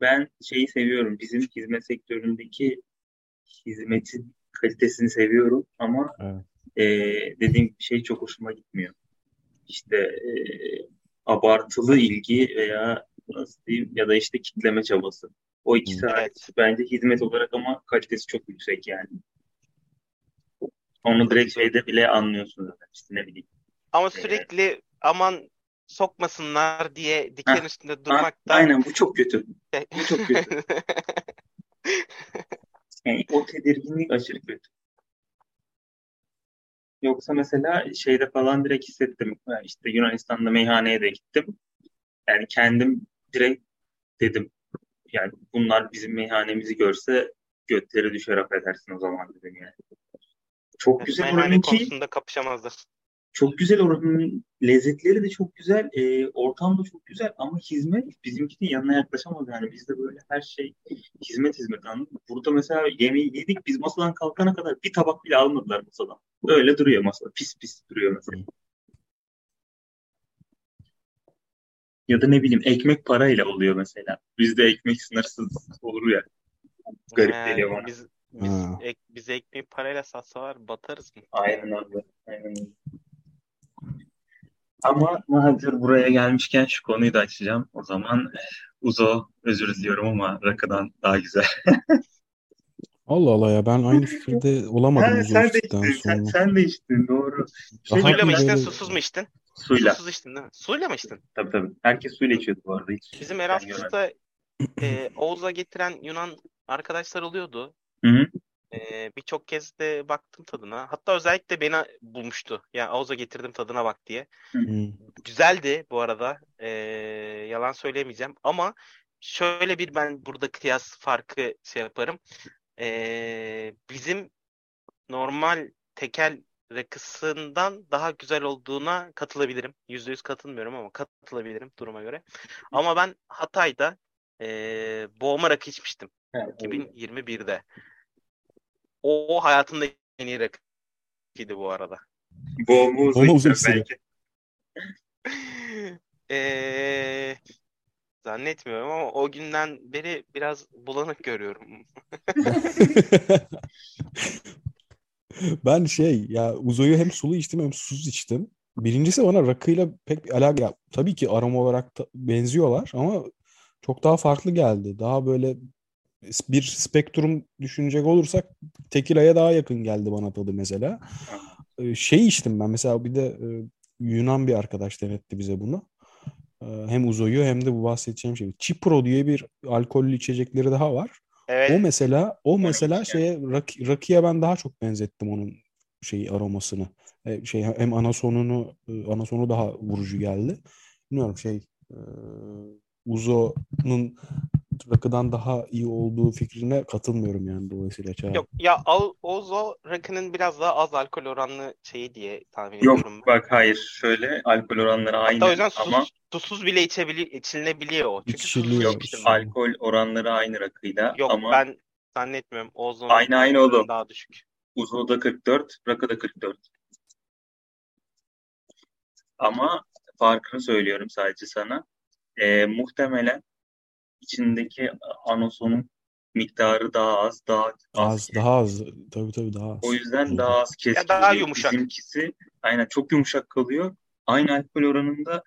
ben şeyi seviyorum. Bizim hizmet sektöründeki hizmetin kalitesini seviyorum ama Evet. Eee dediğim gibi şey çok hoşuma gitmiyor. İşte eee, abartılı ilgi veya nasıl diyeyim ya da işte kitleme çabası. O ikisi Evet. hariç bence hizmet olarak ama kalitesi çok yüksek yani. Onu direkt şeyde bile anlıyorsun zaten. İşte ne bileyim. Ama Evet. sürekli aman sokmasınlar diye diken üstünde Ha, durmak da aynen bu çok kötü. Bu çok kötü. Yani o tedirginlik aşırı kötü. Yoksa mesela şeyde falan direkt hissettim. Yani işte Yunanistan'da meyhaneye de gittim. Yani kendim direkt dedim. Yani bunlar bizim meyhanemizi görse götleri düşer affedersin o zaman dedim yani. Çok güzel Meyhane oranınki. konusunda kapışamazlar. Çok güzel oranın lezzetleri de çok güzel, e, ortam da çok güzel ama hizmet bizimki de yanına yaklaşamaz yani bizde böyle her şey hizmet hizmet anladın mı? Burada mesela yemeği yedik biz masadan kalkana kadar bir tabak bile almadılar masadan. Öyle duruyor masada pis pis duruyor mesela. Ya da ne bileyim ekmek parayla oluyor mesela. Bizde ekmek sınırsız olur ya. Garip Yani geliyor bana. biz, biz Ha. ek, bize ekmeği parayla satsalar batarız mı? Aynen öyle. Aynen öyle. Ama hazır buraya gelmişken şu konuyu da açacağım. O zaman eh, Uzo özür diliyorum ama Rakı'dan daha güzel. Allah Allah ya ben aynı fikirde olamadım Ha, uzun sen de içtin, sen, sonra. sen de içtin doğru. Daha Suyla mı içtin, böyle- susuz mu içtin? Suyla. Susuz içtin değil mi? Suyla mı içtin? Tabii tabii. Herkes suyla içiyordu bu arada. Hiç Bizim. Erasmus'ta e, Oğuz'a getiren Yunan arkadaşlar oluyordu. Hı hı. E, birçok kez de baktım tadına. Hatta özellikle beni bulmuştu. Yani Oğuz'a getirdim tadına bak diye. Hı. Güzeldi bu arada. E, yalan söyleyemeyeceğim. Ama şöyle bir ben burada kıyas farkı şey yaparım. E, bizim normal tekel rakısından daha güzel olduğuna katılabilirim. Yüzde yüz katılmıyorum ama katılabilirim duruma göre. Ama ben Hatay'da e, boğma rakı içmiştim. Evet, 2021'de. O, o hayatımda en iyi rakıydı bu arada. Boğumu uzun uzun belki. Eee, zannetmiyorum ama o günden beri biraz bulanık görüyorum. Ben şey ya Uzo'yu hem sulu içtim hem susuz içtim. Birincisi bana rakıyla pek bir alaka ya, tabii ki aroma olarak da benziyorlar ama çok daha farklı geldi. Daha böyle bir spektrum düşünecek olursak tekilaya daha yakın geldi bana tadı mesela. Ee, Şey içtim ben mesela bir de e, Yunan bir arkadaş denetti bize bunu. Ee, Hem Uzo'yu hem de bu bahsedeceğim şey. Cipro diye bir alkollü içecekleri daha var. Evet. O mesela o mesela şeye rak- rakıya ben daha çok benzettim onun şeyi aromasını. E, şey hem anasonunu e, anasonu daha vurucu geldi. Bilmiyorum şey Uzo'nun rakıdan daha iyi olduğu fikrine katılmıyorum yani dolayısıyla Çağrı. Yok ya Al- Ozo rakının biraz daha az alkol oranlı şeyi diye tahmin Yok ediyorum ben. bak hayır şöyle alkol oranları aynı Hatta o yüzden susuz, ama susuz bile içebili içilebiliyor o. Çünkü İçiliyor. Yok, alkol oranları aynı rakıyla Yok ama ben zannetmiyorum. Ozo'nun Aynı, aynı oğlum. daha düşük. Uzo'da 44, rakıda 44. Ama farkını söylüyorum sadece sana. Ee, muhtemelen içindeki anosonun miktarı daha az, daha az. Az, daha az. Tabii tabii daha az. O yüzden Uzo. daha az keskin daha oluyor. yumuşak. Bizimkisi aynen çok yumuşak kalıyor. Aynı alkol oranında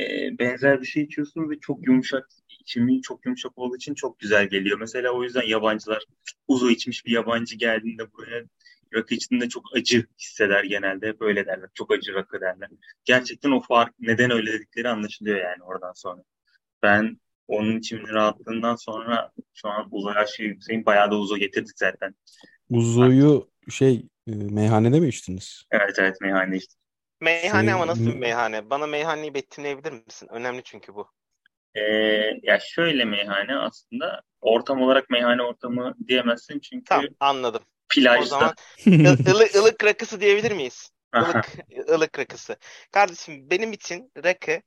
e, benzer bir şey içiyorsun ve çok yumuşak içimi çok yumuşak olduğu için çok güzel geliyor. Mesela o yüzden yabancılar uzo içmiş bir yabancı geldiğinde buraya rakı içtiğinde çok acı hisseder genelde. Hep öyle derler. Çok acı rakı derler. Gerçekten o fark neden öyle dedikleri anlaşılıyor yani oradan sonra. Ben onun içimin rahatlığından sonra şu an uzo yaşı yükseğim. Bayağı da uzo getirdik zaten. Uzo'yu şey e, meyhanede mi içtiniz? Evet evet meyhane işte. Meyhane Şey, ama nasıl bir meyhane? Bana meyhaneyi betimleyebilir misin? Önemli çünkü bu. Ee, ya şöyle meyhane aslında ortam olarak meyhane ortamı diyemezsin çünkü Tamam anladım. O plajda. zaman ı- ılık, ılık rakısı diyebilir miyiz? Ilık, ılık rakısı. Kardeşim benim için rakı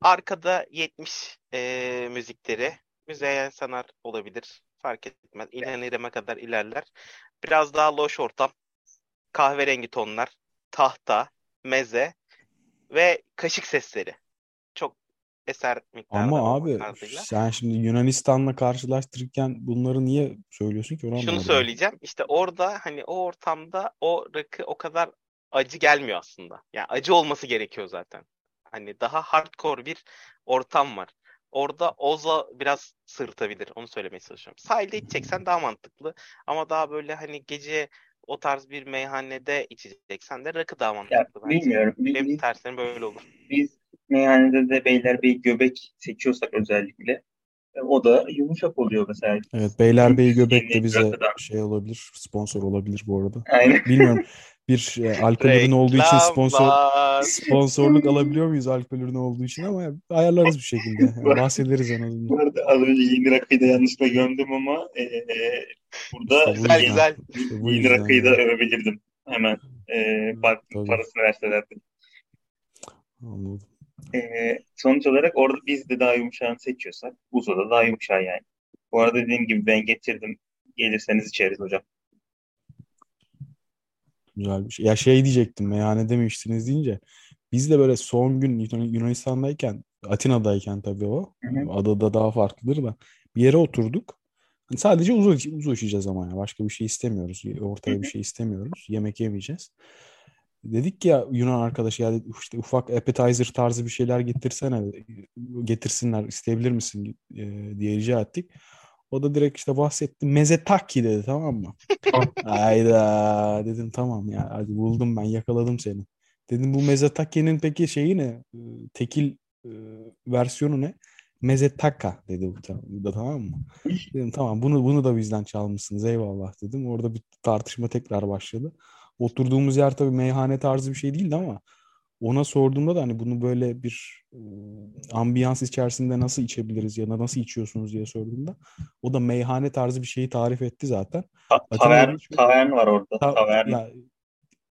arkada 70 eee, müzikleri Müzeyyen Senar olabilir. Fark etmez. İlhan İrem'e kadar ilerler. Biraz daha loş ortam. Kahverengi tonlar. Tahta. Meze. Ve kaşık sesleri. Çok eser miktarda Ama abi sen şimdi Yunanistan'la karşılaştırırken bunları niye söylüyorsun ki onu Şunu söyleyeceğim. İşte orada hani o ortamda o rakı o kadar acı gelmiyor aslında. Yani acı olması gerekiyor zaten. Hani daha hardcore bir ortam var. Orada Oza biraz sırıtabilir. Onu söylemeye çalışıyorum. Sahilde içeceksen daha mantıklı. Ama daha böyle hani gece o tarz bir meyhanede içeceksen de rakı daha Ya mantıklı bence. bilmiyorum. Biz, Benim biz, terslerim böyle olur. biz meyhanede de Beylerbeyi göbek seçiyorsak özellikle e, o da yumuşak oluyor mesela. Evet Beylerbeyi Göbek de bize şey olabilir, sponsor olabilir bu arada. Aynen. Bilmiyorum bir e, alkol ürünü olduğu için sponsor sponsorluk alabiliyor muyuz alkol ürünü olduğu için ama ayarlarız bir şekilde. Yani bahsederiz en azından. Bu arada az önce yeni rakıyı da yanlışlıkla gömdüm ama e, e, burada İşte bu Güzel güzel. İşte bu yeni rakıyı da övebilirdim. Hemen e, bak parasını verselerdi. Anladım. E, sonuç olarak orada biz de daha yumuşağını seçiyorsak Uzo da daha yumuşağı yani. Bu arada dediğim gibi ben getirdim. Gelirseniz içeriz hocam. Güzel bir şey. Ya şey diyecektim meyhanede mi içtiniz deyince biz de böyle son gün Yunan- Yunanistan'dayken Atina'dayken tabii o Hı hı. adada daha farklıdır da bir yere oturduk. Hani sadece iç- uzo içeceğiz ama ya başka bir şey istemiyoruz. Ortaya bir şey istemiyoruz. Yemek yemeyeceğiz. Dedik ki ya Yunan arkadaşı ya işte ufak appetizer tarzı bir şeyler getirsene getirsinler isteyebilir misin diye rica ettik. O da direkt işte bahsetti. Mezetaki dedi tamam mı? Hayda dedim tamam ya hadi buldum ben yakaladım seni. Dedim bu Mezetake'nin peki şeyi ne? Tekil e, versiyonu ne? Mezetaka dedi bu, bu da tamam mı? Dedim tamam bunu bunu da bizden çalmışsınız eyvallah dedim. Orada bir tartışma tekrar başladı. Oturduğumuz yer tabii meyhane tarzı bir şey değildi ama ona sorduğumda da hani bunu böyle bir e, ambiyans içerisinde nasıl içebiliriz ya da nasıl içiyorsunuz diye sorduğumda o da meyhane tarzı bir şeyi tarif etti zaten. Ta- tavern, hiç- tavern var orada. Ta- Tavern. ya,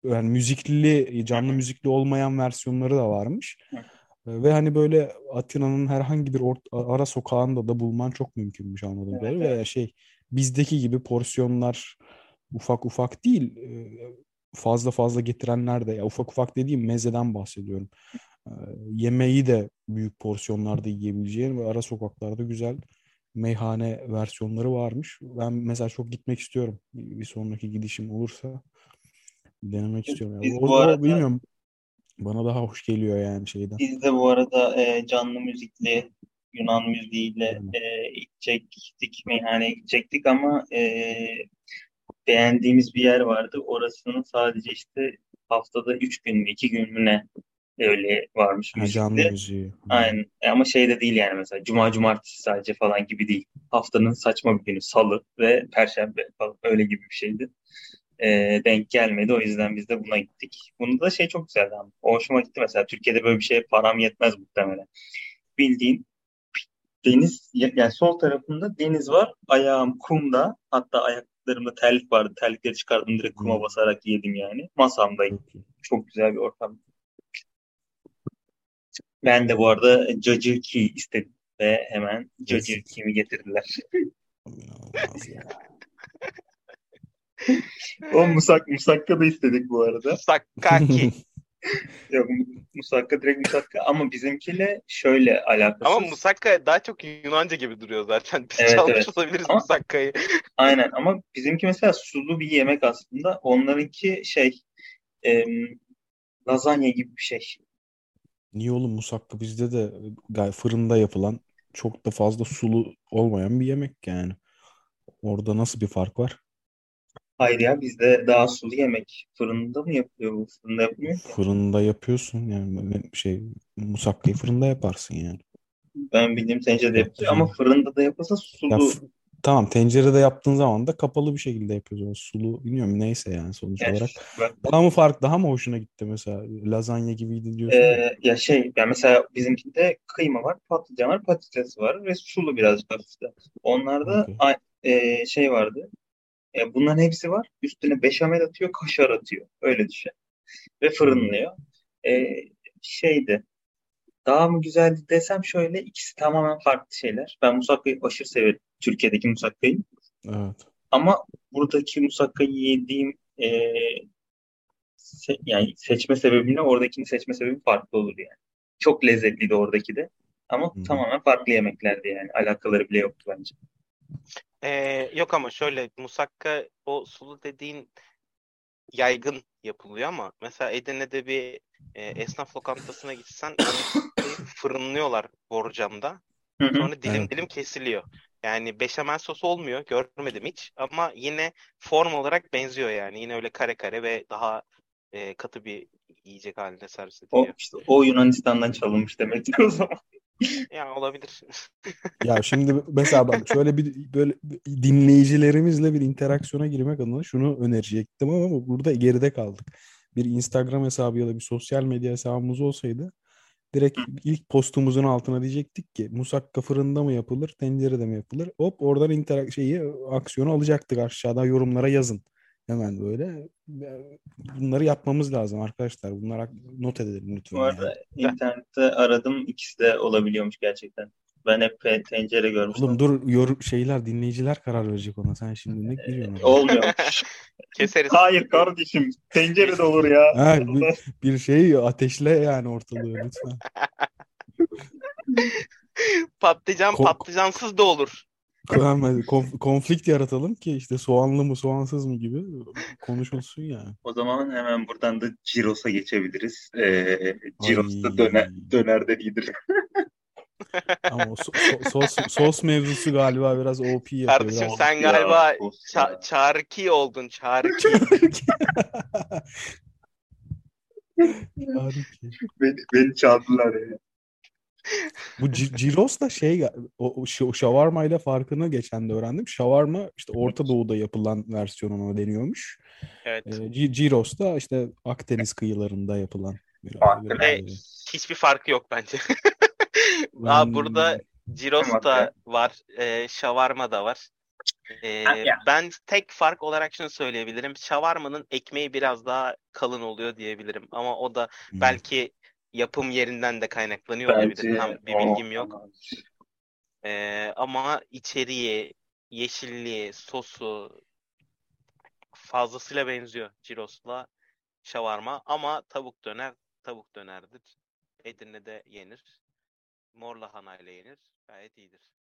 yani müzikli, canlı müzikli olmayan versiyonları da varmış. Hı. Ee, Ve hani böyle Atina'nın herhangi bir ara sokağında da bulman çok mümkünmüş anladığım Evet, kadarıyla. evet. Ve şey bizdeki gibi porsiyonlar ufak ufak değil fazla fazla getirenler de ya ufak ufak dediğim mezeden bahsediyorum. Ee, Yemeği de büyük porsiyonlarda yiyebileceğin ve ara sokaklarda güzel meyhane versiyonları varmış. Ben mesela çok gitmek istiyorum. Bir sonraki gidişim olursa denemek istiyorum. Yani Biz o, bu o arada- bilmiyorum. Bana daha hoş geliyor yani şeyden. Biz de bu arada e, canlı müzikli Yunan müziğiyle Aynen. e, gidecektik, meyhaneye gidecektik ama e, beğendiğimiz bir yer vardı. Orasının sadece işte haftada üç gün mü, iki gün mü ne öyle varmış Ha, canlı müziği. Aynen. E, Ama şey de değil yani mesela cuma cumartesi sadece falan gibi değil. Haftanın saçma bir günü salı ve perşembe falan öyle gibi bir şeydi. E, denk gelmedi. O yüzden biz de buna gittik. Bunda da şey çok güzeldi ama. O hoşuma gitti mesela. Türkiye'de böyle bir şeye param yetmez muhtemelen. bildiğin deniz yani sol tarafında deniz var. Ayağım kumda. Hatta ayaklarımda terlik vardı. Terlikleri çıkardım direkt kuma basarak yedim yani. Masamdayım. Çok güzel bir ortam. Ben de bu arada cacıki istedim ve hemen cacıki'mi getirdiler. İnanılmaz ya. O musak musakka da istedik bu arada. Sakkaki. Yok musakka direkt musakka ama bizimkiyle şöyle alakasız. Ama musakka daha çok Yunanca gibi duruyor zaten. Biz Evet, çalmış evet. olabiliriz Ama- musakkayı. Aynen ama bizimki mesela sulu bir yemek aslında. Onlarınki şey em, lazanya gibi bir şey. Niye oğlum musakka bizde de gay fırında yapılan çok da fazla sulu olmayan bir yemek yani. Orada nasıl bir fark var? Hayır ya bizde daha sulu yemek. Fırında mı yapılıyor bu? Fırında yapılmıyor ki. Fırında yapıyorsun yani şey musakkayı fırında yaparsın yani. Ben bildiğim tencerede Yok, yapılıyor ama fırında da yapılsa Ya sulu. f- tamam tencerede yaptığın zaman da kapalı bir şekilde yapıyoruz. O sulu bilmiyorum neyse yani sonuç Yani olarak. ben- Daha mı fark daha mı hoşuna gitti mesela? Lazanya gibiydi diyorsun. ya. Ee, ya şey yani mesela bizimkinde kıyma var, patlıcan var, patates var ve sulu birazcık hafif de. Onlarda Okey. a- e, şey vardı. E, bunların hepsi var. Üstüne beşamel atıyor, kaşar atıyor. Öyle düşün. Ve fırınlıyor. E, şeydi. Daha mı güzeldi desem şöyle ikisi tamamen farklı şeyler. Ben musakkayı aşırı severim. Türkiye'deki musakkayı. Evet. Ama buradaki musakkayı yediğim e, se- yani seçme sebebimle oradakini seçme sebebim farklı olur yani. Çok lezzetliydi oradaki de. Ama hı. tamamen farklı yemeklerdi yani. Alakaları bile yoktu bence. Ee, yok ama şöyle musakka o sulu dediğin yaygın yapılıyor ama mesela Edirne'de bir e, esnaf lokantasına gitsen o fırınlıyorlar borcamda. Sonra dilim Evet. dilim kesiliyor. Yani beşamel sos olmuyor. Görmedim hiç. Ama yine form olarak benziyor yani. Yine öyle kare kare ve daha e, katı bir yiyecek halinde servis O ediliyor. işte o Yunanistan'dan çalınmış demektir o zaman. Yani olabilir. Ya şimdi mesela bak şöyle bir böyle dinleyicilerimizle bir interaksiyona girmek adına şunu önerecektim ama burada geride kaldık. Bir Instagram hesabı ya da bir sosyal medya hesabımız olsaydı direkt ilk postumuzun altına diyecektik ki musakka fırında mı yapılır, tencerede mi yapılır? Hop oradan interak şeyi aksiyonu alacaktık aşağıda yorumlara yazın. Hemen böyle bunları yapmamız lazım arkadaşlar. Bunları not edelim lütfen. Bu yani. arada internette aradım ikisi de olabiliyormuş gerçekten. Ben hep tencere görmüştüm. Oğlum dur yor şeyler dinleyiciler karar verecek ona. Sen şimdi ne giriyorsun? oraya? Olmuyormuş. Keseriz. Hayır kardeşim tencere de olur ya. Ha, bir, bir şey ateşle yani ortalığı lütfen. Patlıcan Ko- patlıcansız da olur. Hemen konf- konflikt yaratalım ki işte soğanlı mı soğansız mı gibi konuşulsun yani. O zaman hemen buradan da Ciros'a geçebiliriz. Ee, Ciros da döner, dönerden iyidir. Ama so- so- sos, sos mevzusu galiba biraz OP yapıyor. Kardeşim biraz. sen Ya, galiba ça- ya. çağrıki oldun çağrıki. Harika. Beni, beni çaldılar ya. Bu ci- Ciros da şey o, o ş- şavarmayla farkını geçen de öğrendim. Şavarma işte Orta Doğu'da yapılan versiyonuna deniyormuş. Evet. Ee, Ci- Ciros da işte Akdeniz kıyılarında yapılan. bir- Farklı hiçbir farkı yok bence. Aa, burada Ciros Tamam, da var. E, şavarma da var. E, ben tek fark olarak şunu söyleyebilirim. Şavarmanın ekmeği biraz daha kalın oluyor diyebilirim. Ama o da Hmm. Yapım yerinden de kaynaklanıyor olabilir. Bence Tam bir bilgim yok. Ee, ama içeriği, yeşilliği, sosu fazlasıyla benziyor Ciros'la şavarma. Ama tavuk döner, tavuk dönerdir. Edirne'de yenir. Mor lahana ile yenir. Gayet iyidir.